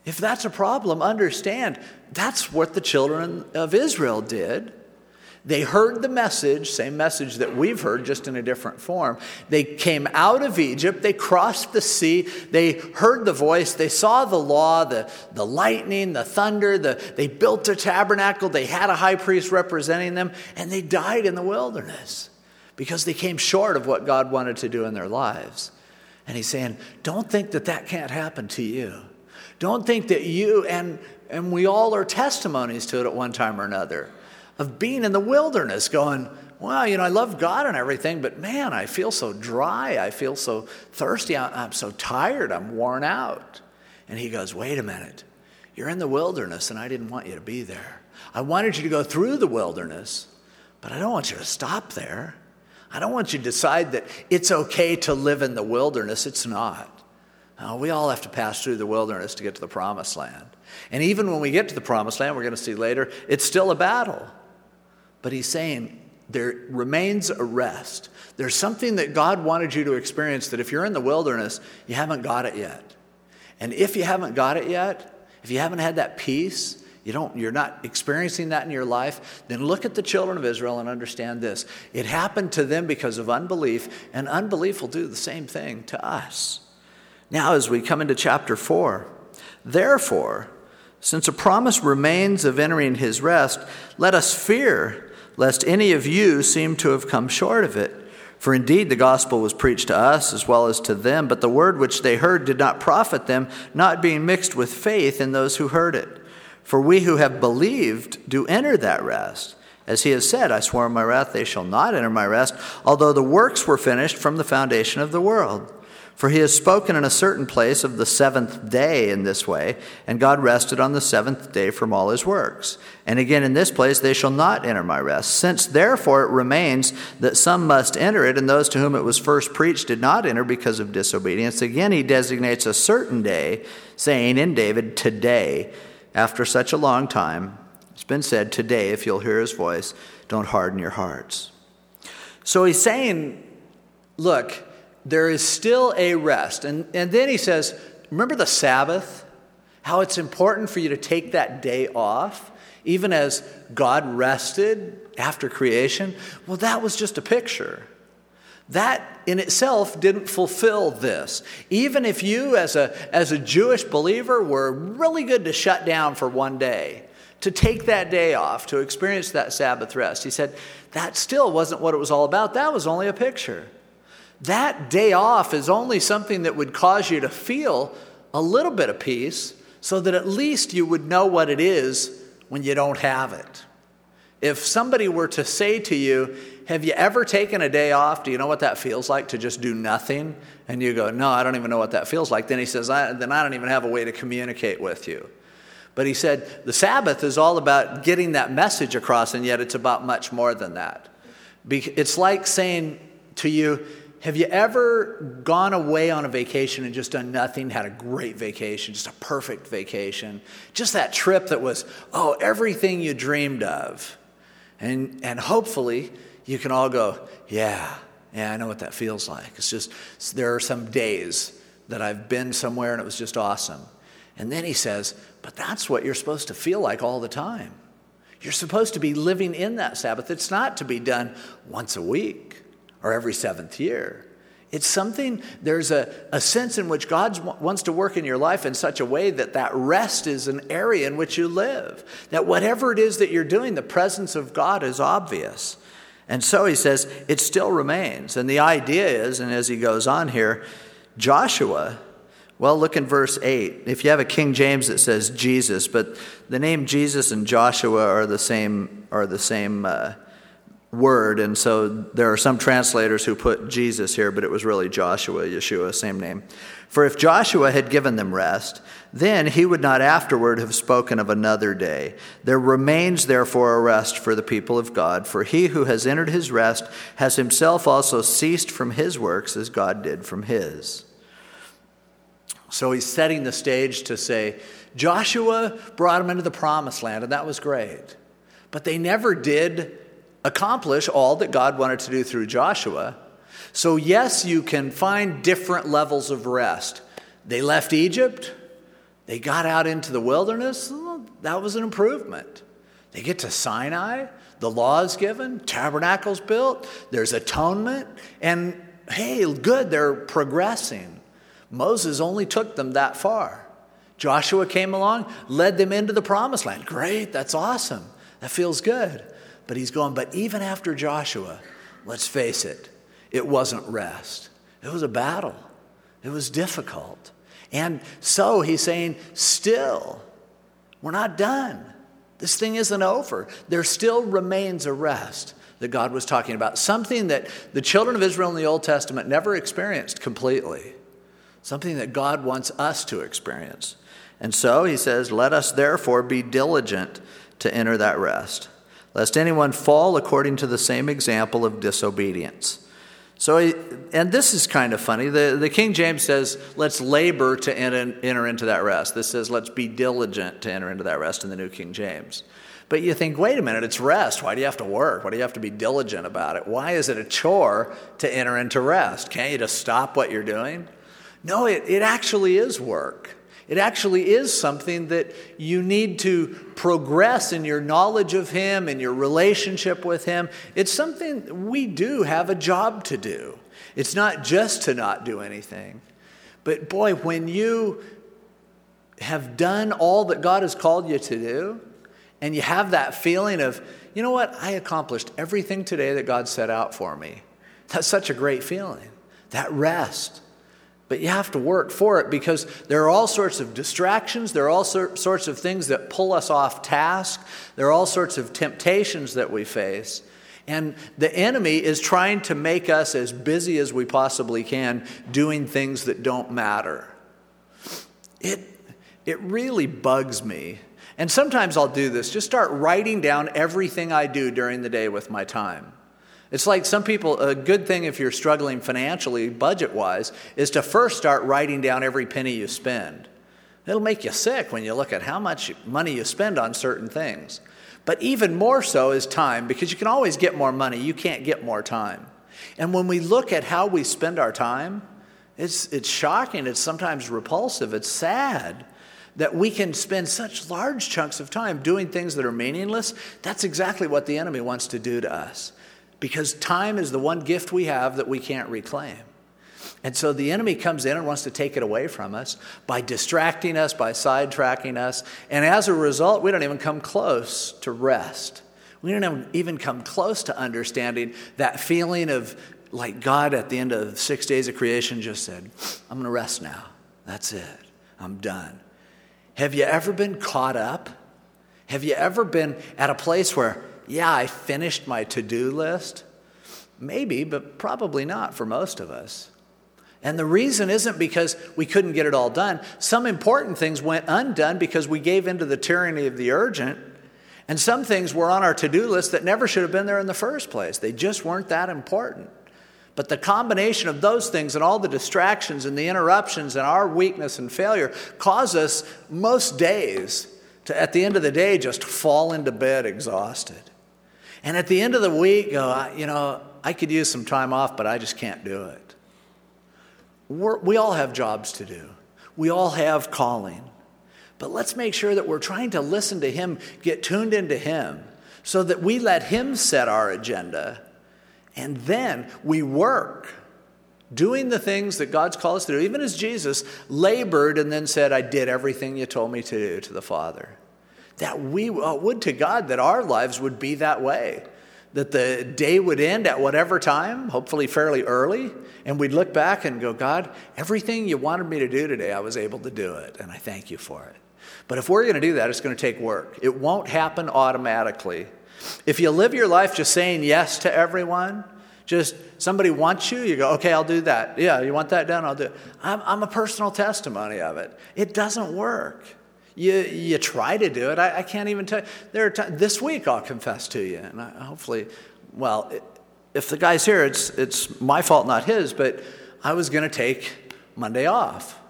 if that's a problem, understand that's what the children of Israel did. They heard the message, same message that we've heard, just in a different form. They came out of Egypt, they crossed the sea, they heard the voice, they saw the law, the, the lightning, the thunder, the, they built a tabernacle, they had a high priest representing them, and they died in the wilderness because they came short of what God wanted to do in their lives. And he's saying, Don't think that that can't happen to you. Don't think that you, and, and we all are testimonies to it at one time or another, of being in the wilderness going, well, you know, I love God and everything, but man, I feel so dry. I feel so thirsty. I'm so tired. I'm worn out. And he goes, wait a minute. You're in the wilderness, and I didn't want you to be there. I wanted you to go through the wilderness, but I don't want you to stop there. I don't want you to decide that it's okay to live in the wilderness. It's not. Uh, we all have to pass through the wilderness to get to the promised land. And even when we get to the promised land, we're going to see later, it's still a battle. But he's saying there remains a rest. There's something that God wanted you to experience that if you're in the wilderness, you haven't got it yet. And if you haven't got it yet, if you haven't had that peace, you don't, you're not experiencing that in your life, then look at the children of Israel and understand this. It happened to them because of unbelief, and unbelief will do the same thing to us. Now, as we come into chapter 4, therefore, since a promise remains of entering his rest, let us fear lest any of you seem to have come short of it. For indeed the gospel was preached to us as well as to them, but the word which they heard did not profit them, not being mixed with faith in those who heard it. For we who have believed do enter that rest. As he has said, I swore in my wrath, they shall not enter my rest, although the works were finished from the foundation of the world. For he has spoken in a certain place of the seventh day in this way, and God rested on the seventh day from all his works. And again in this place, they shall not enter my rest. Since therefore it remains that some must enter it, and those to whom it was first preached did not enter because of disobedience, again he designates a certain day, saying in David, Today, after such a long time, it's been said, Today, if you'll hear his voice, don't harden your hearts. So he's saying, Look, there is still a rest. And, and then he says, Remember the Sabbath? How it's important for you to take that day off, even as God rested after creation? Well, that was just a picture. That in itself didn't fulfill this. Even if you, as a, as a Jewish believer, were really good to shut down for one day, to take that day off, to experience that Sabbath rest, he said, that still wasn't what it was all about. That was only a picture that day off is only something that would cause you to feel a little bit of peace so that at least you would know what it is when you don't have it. If somebody were to say to you, Have you ever taken a day off? Do you know what that feels like to just do nothing? And you go, No, I don't even know what that feels like. Then he says, I, Then I don't even have a way to communicate with you. But he said, The Sabbath is all about getting that message across, and yet it's about much more than that. It's like saying to you, have you ever gone away on a vacation and just done nothing, had a great vacation, just a perfect vacation? Just that trip that was, oh, everything you dreamed of. And, and hopefully you can all go, yeah, yeah, I know what that feels like. It's just, there are some days that I've been somewhere and it was just awesome. And then he says, but that's what you're supposed to feel like all the time. You're supposed to be living in that Sabbath. It's not to be done once a week or every seventh year. It's something, there's a, a sense in which God wants to work in your life in such a way that that rest is an area in which you live. That whatever it is that you're doing, the presence of God is obvious. And so he says, it still remains. And the idea is, and as he goes on here, Joshua, well, look in verse 8. If you have a King James that says Jesus, but the name Jesus and Joshua are the same, are the same. Uh, word. And so there are some translators who put Jesus here, but it was really Joshua, Yeshua, same name. For if Joshua had given them rest, then he would not afterward have spoken of another day. There remains therefore a rest for the people of God, for he who has entered his rest has himself also ceased from his works as God did from his. So he's setting the stage to say, Joshua brought them into the promised land, and that was great. But they never did accomplish all that God wanted to do through Joshua. So, yes, you can find different levels of rest. They left Egypt, they got out into the wilderness, that was an improvement. They get to Sinai, the law is given, tabernacle's built, there's atonement, and hey, good, they're progressing. Moses only took them that far. Joshua came along, led them into the promised land. Great, that's awesome. That feels good. But he's going, but even after Joshua, let's face it, it wasn't rest. It was a battle, it was difficult. And so he's saying, still, we're not done. This thing isn't over. There still remains a rest that God was talking about, something that the children of Israel in the Old Testament never experienced completely, something that God wants us to experience. And so he says, Let us therefore be diligent to enter that rest lest anyone fall according to the same example of disobedience. So, and this is kind of funny. The, the King James says, let's labor to enter, enter into that rest. This says, let's be diligent to enter into that rest in the New King James. But you think, wait a minute, it's rest. Why do you have to work? Why do you have to be diligent about it? Why is it a chore to enter into rest? Can't you just stop what you're doing? No, it, it actually is work. It actually is something that you need to progress in your knowledge of Him and your relationship with Him. It's something we do have a job to do. It's not just to not do anything. But boy, when you have done all that God has called you to do, and you have that feeling of, you know what, I accomplished everything today that God set out for me. That's such a great feeling. That rest. But you have to work for it because there are all sorts of distractions. There are all sorts of things that pull us off task. There are all sorts of temptations that we face. And the enemy is trying to make us as busy as we possibly can doing things that don't matter. It, it really bugs me and sometimes I'll do this, just start writing down everything I do during the day with my time. It's like some people, a good thing if you're struggling financially, budget wise, is to first start writing down every penny you spend. It'll make you sick when you look at how much money you spend on certain things. But even more so is time, because you can always get more money, you can't get more time. And when we look at how we spend our time, it's, it's shocking, it's sometimes repulsive, it's sad that we can spend such large chunks of time doing things that are meaningless, that's exactly what the enemy wants to do to us. Because time is the one gift we have that we can't reclaim. And so the enemy comes in and wants to take it away from us by distracting us, by sidetracking us. And as a result, we don't even come close to rest. We don't even come close to understanding that feeling of like God at the end of six days of creation just said, I'm going to rest now. That's it. I'm done. Have you ever been caught up? Have you ever been at a place where, yeah, I finished my to do list? Maybe, but probably not for most of us. And the reason isn't because we couldn't get it all done. Some important things went undone because we gave into the tyranny of the urgent. And some things were on our to do list that never should have been there in the first place. They just weren't that important. But the combination of those things and all the distractions and the interruptions and our weakness and failure cause us most days to, at the end of the day, just fall into bed exhausted. And at the end of the week, go, you know, I could use some time off, but I just can't do it. We're, we all have jobs to do, we all have calling. But let's make sure that we're trying to listen to Him, get tuned into Him, so that we let Him set our agenda and then we work doing the things that God's called us to do, even as Jesus labored and then said, I did everything you told me to do to the Father. That we uh, would to God that our lives would be that way. That the day would end at whatever time, hopefully fairly early, and we'd look back and go, God, everything you wanted me to do today, I was able to do it, and I thank you for it. But if we're going to do that, it's going to take work. It won't happen automatically. If you live your life just saying yes to everyone, just somebody wants you, you go, okay, I'll do that. Yeah, you want that done? I'll do it. I'm, I'm a personal testimony of it. It doesn't work. You, you try to do it. I, I can't even tell you. There are times, this week I'll confess to you, and I, hopefully, well, if the guy's here, it's, it's my fault, not his, but I was going to take Monday off.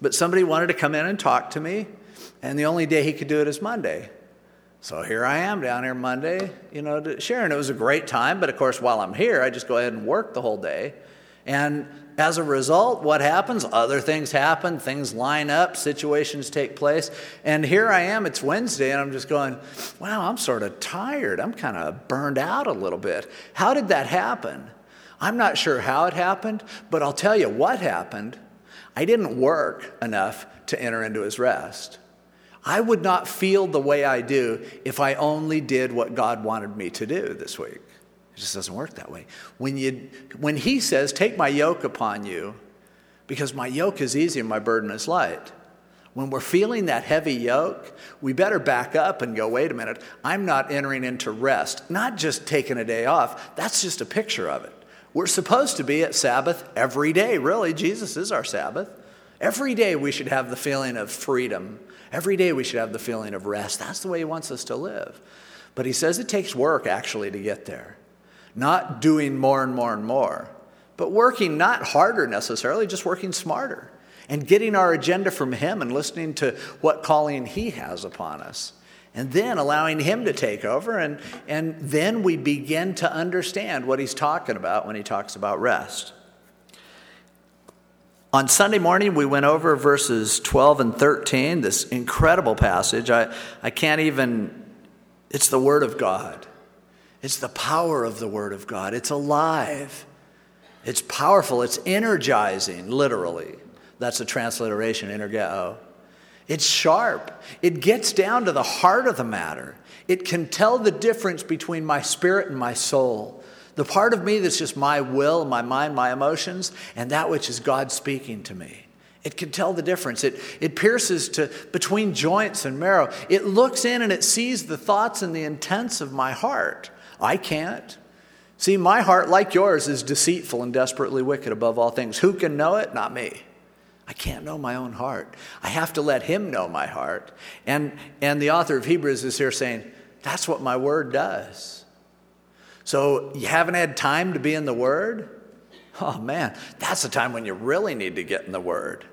But somebody wanted to come in and talk to me, and the only day he could do it is Monday. So here I am down here Monday, you know, to Sharon. It was a great time, but of course, while I'm here, I just go ahead and work the whole day. And as a result, what happens? Other things happen, things line up, situations take place. And here I am, it's Wednesday, and I'm just going, wow, I'm sort of tired. I'm kind of burned out a little bit. How did that happen? I'm not sure how it happened, but I'll tell you what happened. I didn't work enough to enter into his rest. I would not feel the way I do if I only did what God wanted me to do this week. It just doesn't work that way. When, you, when He says, Take my yoke upon you, because my yoke is easy and my burden is light. When we're feeling that heavy yoke, we better back up and go, wait a minute, I'm not entering into rest, not just taking a day off. That's just a picture of it. We're supposed to be at Sabbath every day, really. Jesus is our Sabbath. Every day we should have the feeling of freedom Every day we should have the feeling of rest. That's the way He wants us to live. But he says it takes work actually to get there. Not doing more and more and more, but working not harder necessarily, just working smarter and getting our agenda from him and listening to what calling he has upon us. And then allowing him to take over, and, and then we begin to understand what he's talking about when he talks about rest. On Sunday morning, we went over verses 12 and 13, this incredible passage. I, I can't even, it's the Word of God. It's the power of the Word of God. It's alive, it's powerful, it's energizing, literally. That's a transliteration, energeo. It's sharp. It gets down to the heart of the matter. It can tell the difference between my spirit and my soul. The part of me that's just my will, my mind, my emotions, and that which is God speaking to me. It can tell the difference. It, it pierces to between joints and marrow. It looks in and it sees the thoughts and the intents of my heart. I can't. See, my heart, like yours, is deceitful and desperately wicked above all things. Who can know it? Not me. I can't know my own heart. I have to let him know my heart. And, and the author of Hebrews is here saying, that's what my word does. So you haven't had time to be in the Word? Oh man, that's the time when you really need to get in the Word.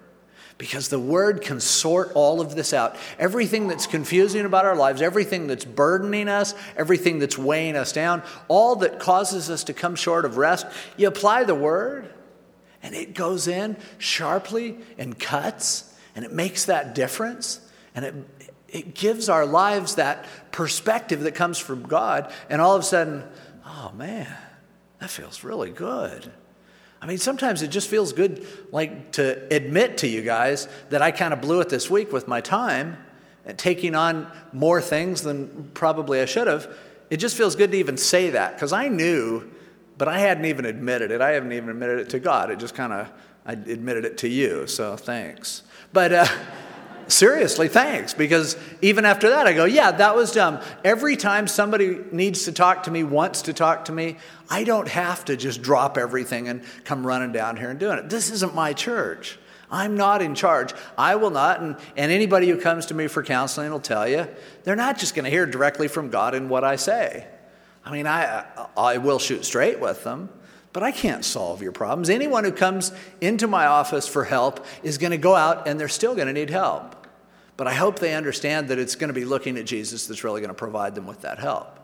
Because the Word can sort all of this out. Everything that's confusing about our lives, everything that's burdening us, everything that's weighing us down, all that causes us to come short of rest, you apply the Word, and it goes in sharply and cuts, and it makes that difference, and it, it gives our lives that perspective that comes from God, and all of a sudden, oh man, that feels really good. I mean, sometimes it just feels good, like to admit to you guys that I kind of blew it this week with my time and taking on more things than probably I should have. It just feels good to even say that because I knew, but I hadn't even admitted it. I haven't even admitted it to God. It just kind of, I admitted it to you, so thanks. But, uh, seriously, thanks. Because even after that, I go, yeah, that was dumb. Every time somebody needs to talk to me, wants to talk to me, I don't have to just drop everything and come running down here and doing it. This isn't my church. I'm not in charge. I will not, and, and anybody who comes to me for counseling will tell you, they're not just going to hear directly from God in what I say. I mean, I, I will shoot straight with them, but I can't solve your problems. Anyone who comes into my office for help is going to go out and they're still going to need help. But I hope they understand that it's going to be looking at Jesus that's really going to provide them with that help.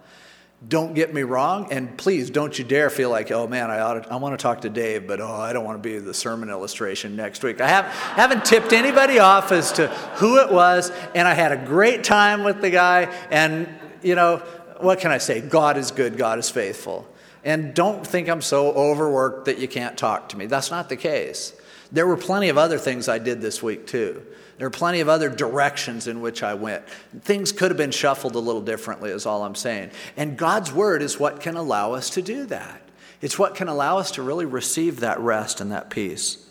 Don't get me wrong, and please don't you dare feel like, oh man, I, ought to, I want to talk to Dave, but oh, I don't want to be the sermon illustration next week. I have, haven't tipped anybody off as to who it was, and I had a great time with the guy, and you know, what can I say? God is good, God is faithful. And don't think I'm so overworked that you can't talk to me. That's not the case. There were plenty of other things I did this week too. There are plenty of other directions in which I went. Things could have been shuffled a little differently, is all I'm saying. And God's word is what can allow us to do that. It's what can allow us to really receive that rest and that peace.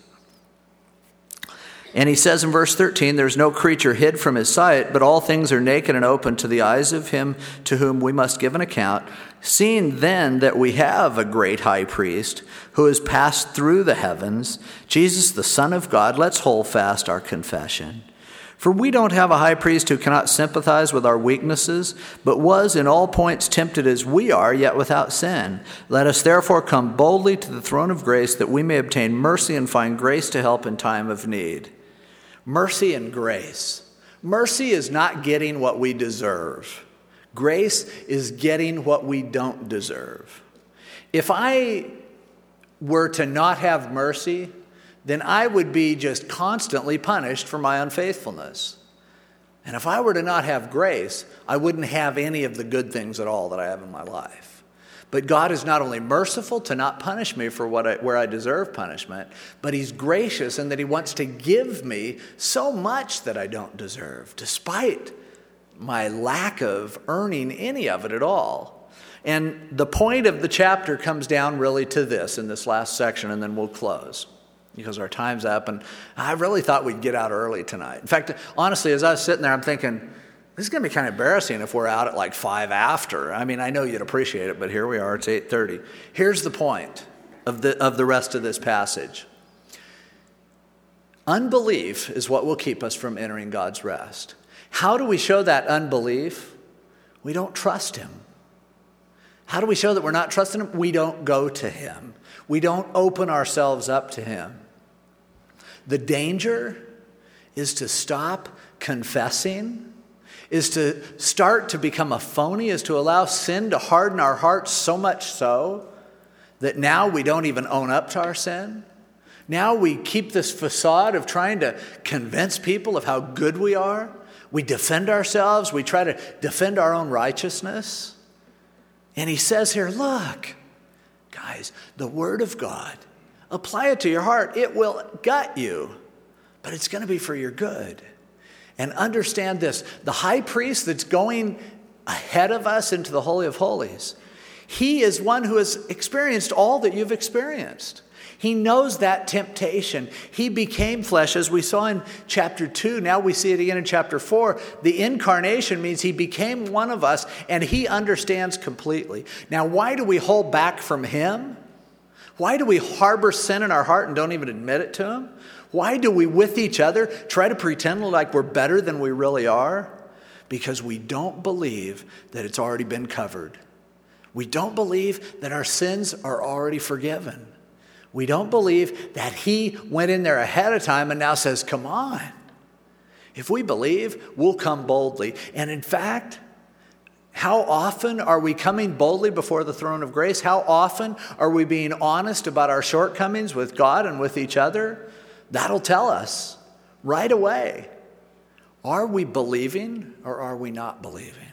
And he says in verse 13, There's no creature hid from his sight, but all things are naked and open to the eyes of him to whom we must give an account. Seeing then that we have a great high priest who has passed through the heavens, Jesus, the Son of God, let's hold fast our confession. For we don't have a high priest who cannot sympathize with our weaknesses, but was in all points tempted as we are, yet without sin. Let us therefore come boldly to the throne of grace that we may obtain mercy and find grace to help in time of need. Mercy and grace. Mercy is not getting what we deserve. Grace is getting what we don't deserve. If I were to not have mercy, then I would be just constantly punished for my unfaithfulness. And if I were to not have grace, I wouldn't have any of the good things at all that I have in my life. But God is not only merciful to not punish me for what I, where I deserve punishment, but He's gracious in that He wants to give me so much that I don't deserve, despite my lack of earning any of it at all. And the point of the chapter comes down really to this in this last section, and then we'll close because our time's up. And I really thought we'd get out early tonight. In fact, honestly, as I was sitting there, I'm thinking, this is going to be kind of embarrassing if we're out at like five after. I mean, I know you'd appreciate it, but here we are. It's 8:30. Here's the point of the of the rest of this passage. Unbelief is what will keep us from entering God's rest. How do we show that unbelief? We don't trust him. How do we show that we're not trusting him? We don't go to him. We don't open ourselves up to him. The danger is to stop confessing, is to start to become a phony, is to allow sin to harden our hearts so much so that now we don't even own up to our sin. Now we keep this facade of trying to convince people of how good we are. We defend ourselves, we try to defend our own righteousness. And he says here, look, guys, the Word of God, apply it to your heart. It will gut you, but it's going to be for your good. And understand this the high priest that's going ahead of us into the Holy of Holies, he is one who has experienced all that you've experienced. He knows that temptation. He became flesh, as we saw in chapter 2. Now we see it again in chapter 4. The incarnation means he became one of us and he understands completely. Now, why do we hold back from him? Why do we harbor sin in our heart and don't even admit it to him? Why do we, with each other, try to pretend like we're better than we really are? Because we don't believe that it's already been covered. We don't believe that our sins are already forgiven. We don't believe that he went in there ahead of time and now says, Come on. If we believe, we'll come boldly. And in fact, how often are we coming boldly before the throne of grace? How often are we being honest about our shortcomings with God and with each other? That'll tell us right away. Are we believing or are we not believing?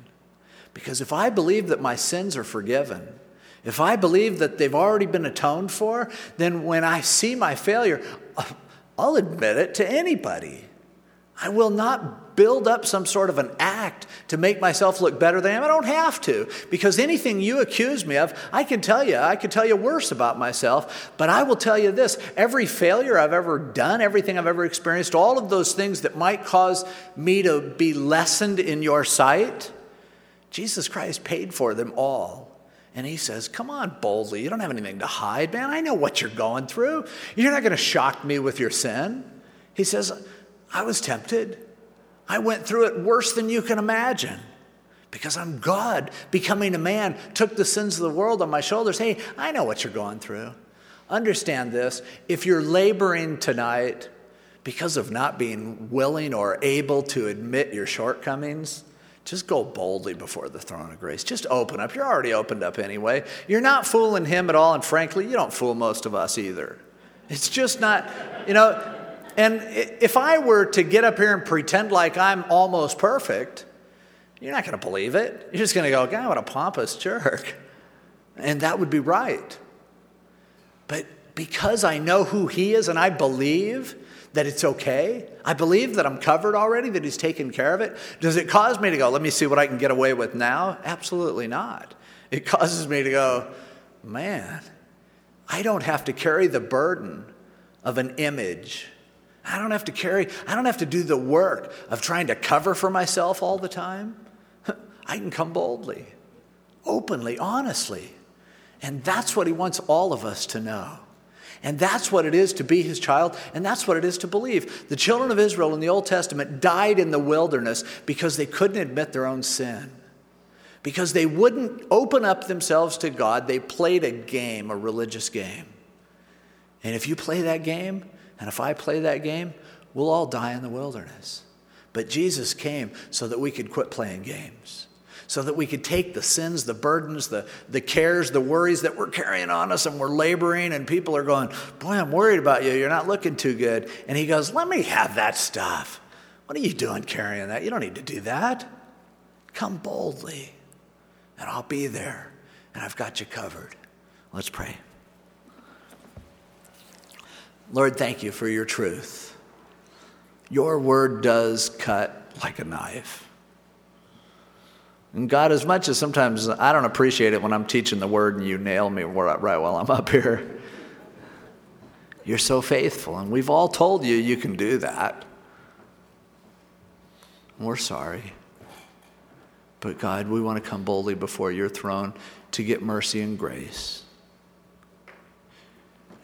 Because if I believe that my sins are forgiven, if I believe that they've already been atoned for, then when I see my failure, uh, I'll admit it to anybody. I will not build up some sort of an act to make myself look better than I am. I don't have to, because anything you accuse me of, I can tell you. I can tell you worse about myself. But I will tell you this every failure I've ever done, everything I've ever experienced, all of those things that might cause me to be lessened in your sight, Jesus Christ paid for them all. And he says, Come on, boldly. You don't have anything to hide, man. I know what you're going through. You're not going to shock me with your sin. He says, I was tempted. I went through it worse than you can imagine because I'm God becoming a man, took the sins of the world on my shoulders. Hey, I know what you're going through. Understand this. If you're laboring tonight because of not being willing or able to admit your shortcomings, just go boldly before the throne of grace. Just open up. You're already opened up anyway. You're not fooling him at all, and frankly, you don't fool most of us either. It's just not, you know. And if I were to get up here and pretend like I'm almost perfect, you're not going to believe it. You're just going to go, God, what a pompous jerk. And that would be right. But because I know who he is and I believe that it's okay? I believe that I'm covered already, that He's taken care of it. Does it cause me to go, let me see what I can get away with now? Absolutely not. It causes me to go, man, I don't have to carry the burden of an image. I don't have to carry, I don't have to do the work of trying to cover for myself all the time. [laughs] I can come boldly, openly, honestly. And that's what he wants all of us to know. And that's what it is to be his child, and that's what it is to believe. The children of Israel in the Old Testament died in the wilderness because they couldn't admit their own sin. Because they wouldn't open up themselves to God, they played a game, a religious game. And if you play that game, and if I play that game, we'll all die in the wilderness. But Jesus came so that we could quit playing games so that we could take the sins, the burdens, the, the cares, the worries that we're carrying on us and we're laboring, and people are going, Boy, I'm worried about you. You're not looking too good. And he goes, Let me have that stuff. What are you doing carrying that? You don't need to do that. Come boldly, and I'll be there, and I've got you covered. Let's pray. Lord, thank you for your truth. Your word does cut like a knife. And God, as much as sometimes I don't appreciate it when I'm teaching the word and you nail me right while I'm up here, you're so faithful. And we've all told you you can do that. We're sorry. But God, we want to come boldly before your throne to get mercy and grace.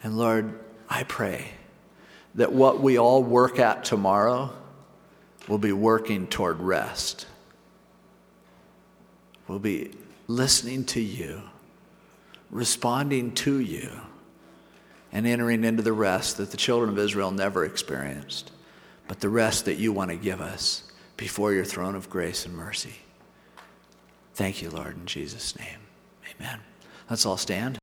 And Lord, I pray that what we all work at tomorrow will be working toward rest We'll be listening to you, responding to you, and entering into the rest that the children of Israel never experienced, but the rest that you want to give us before your throne of grace and mercy. Thank you, Lord, in Jesus' name. Amen. Let's all stand.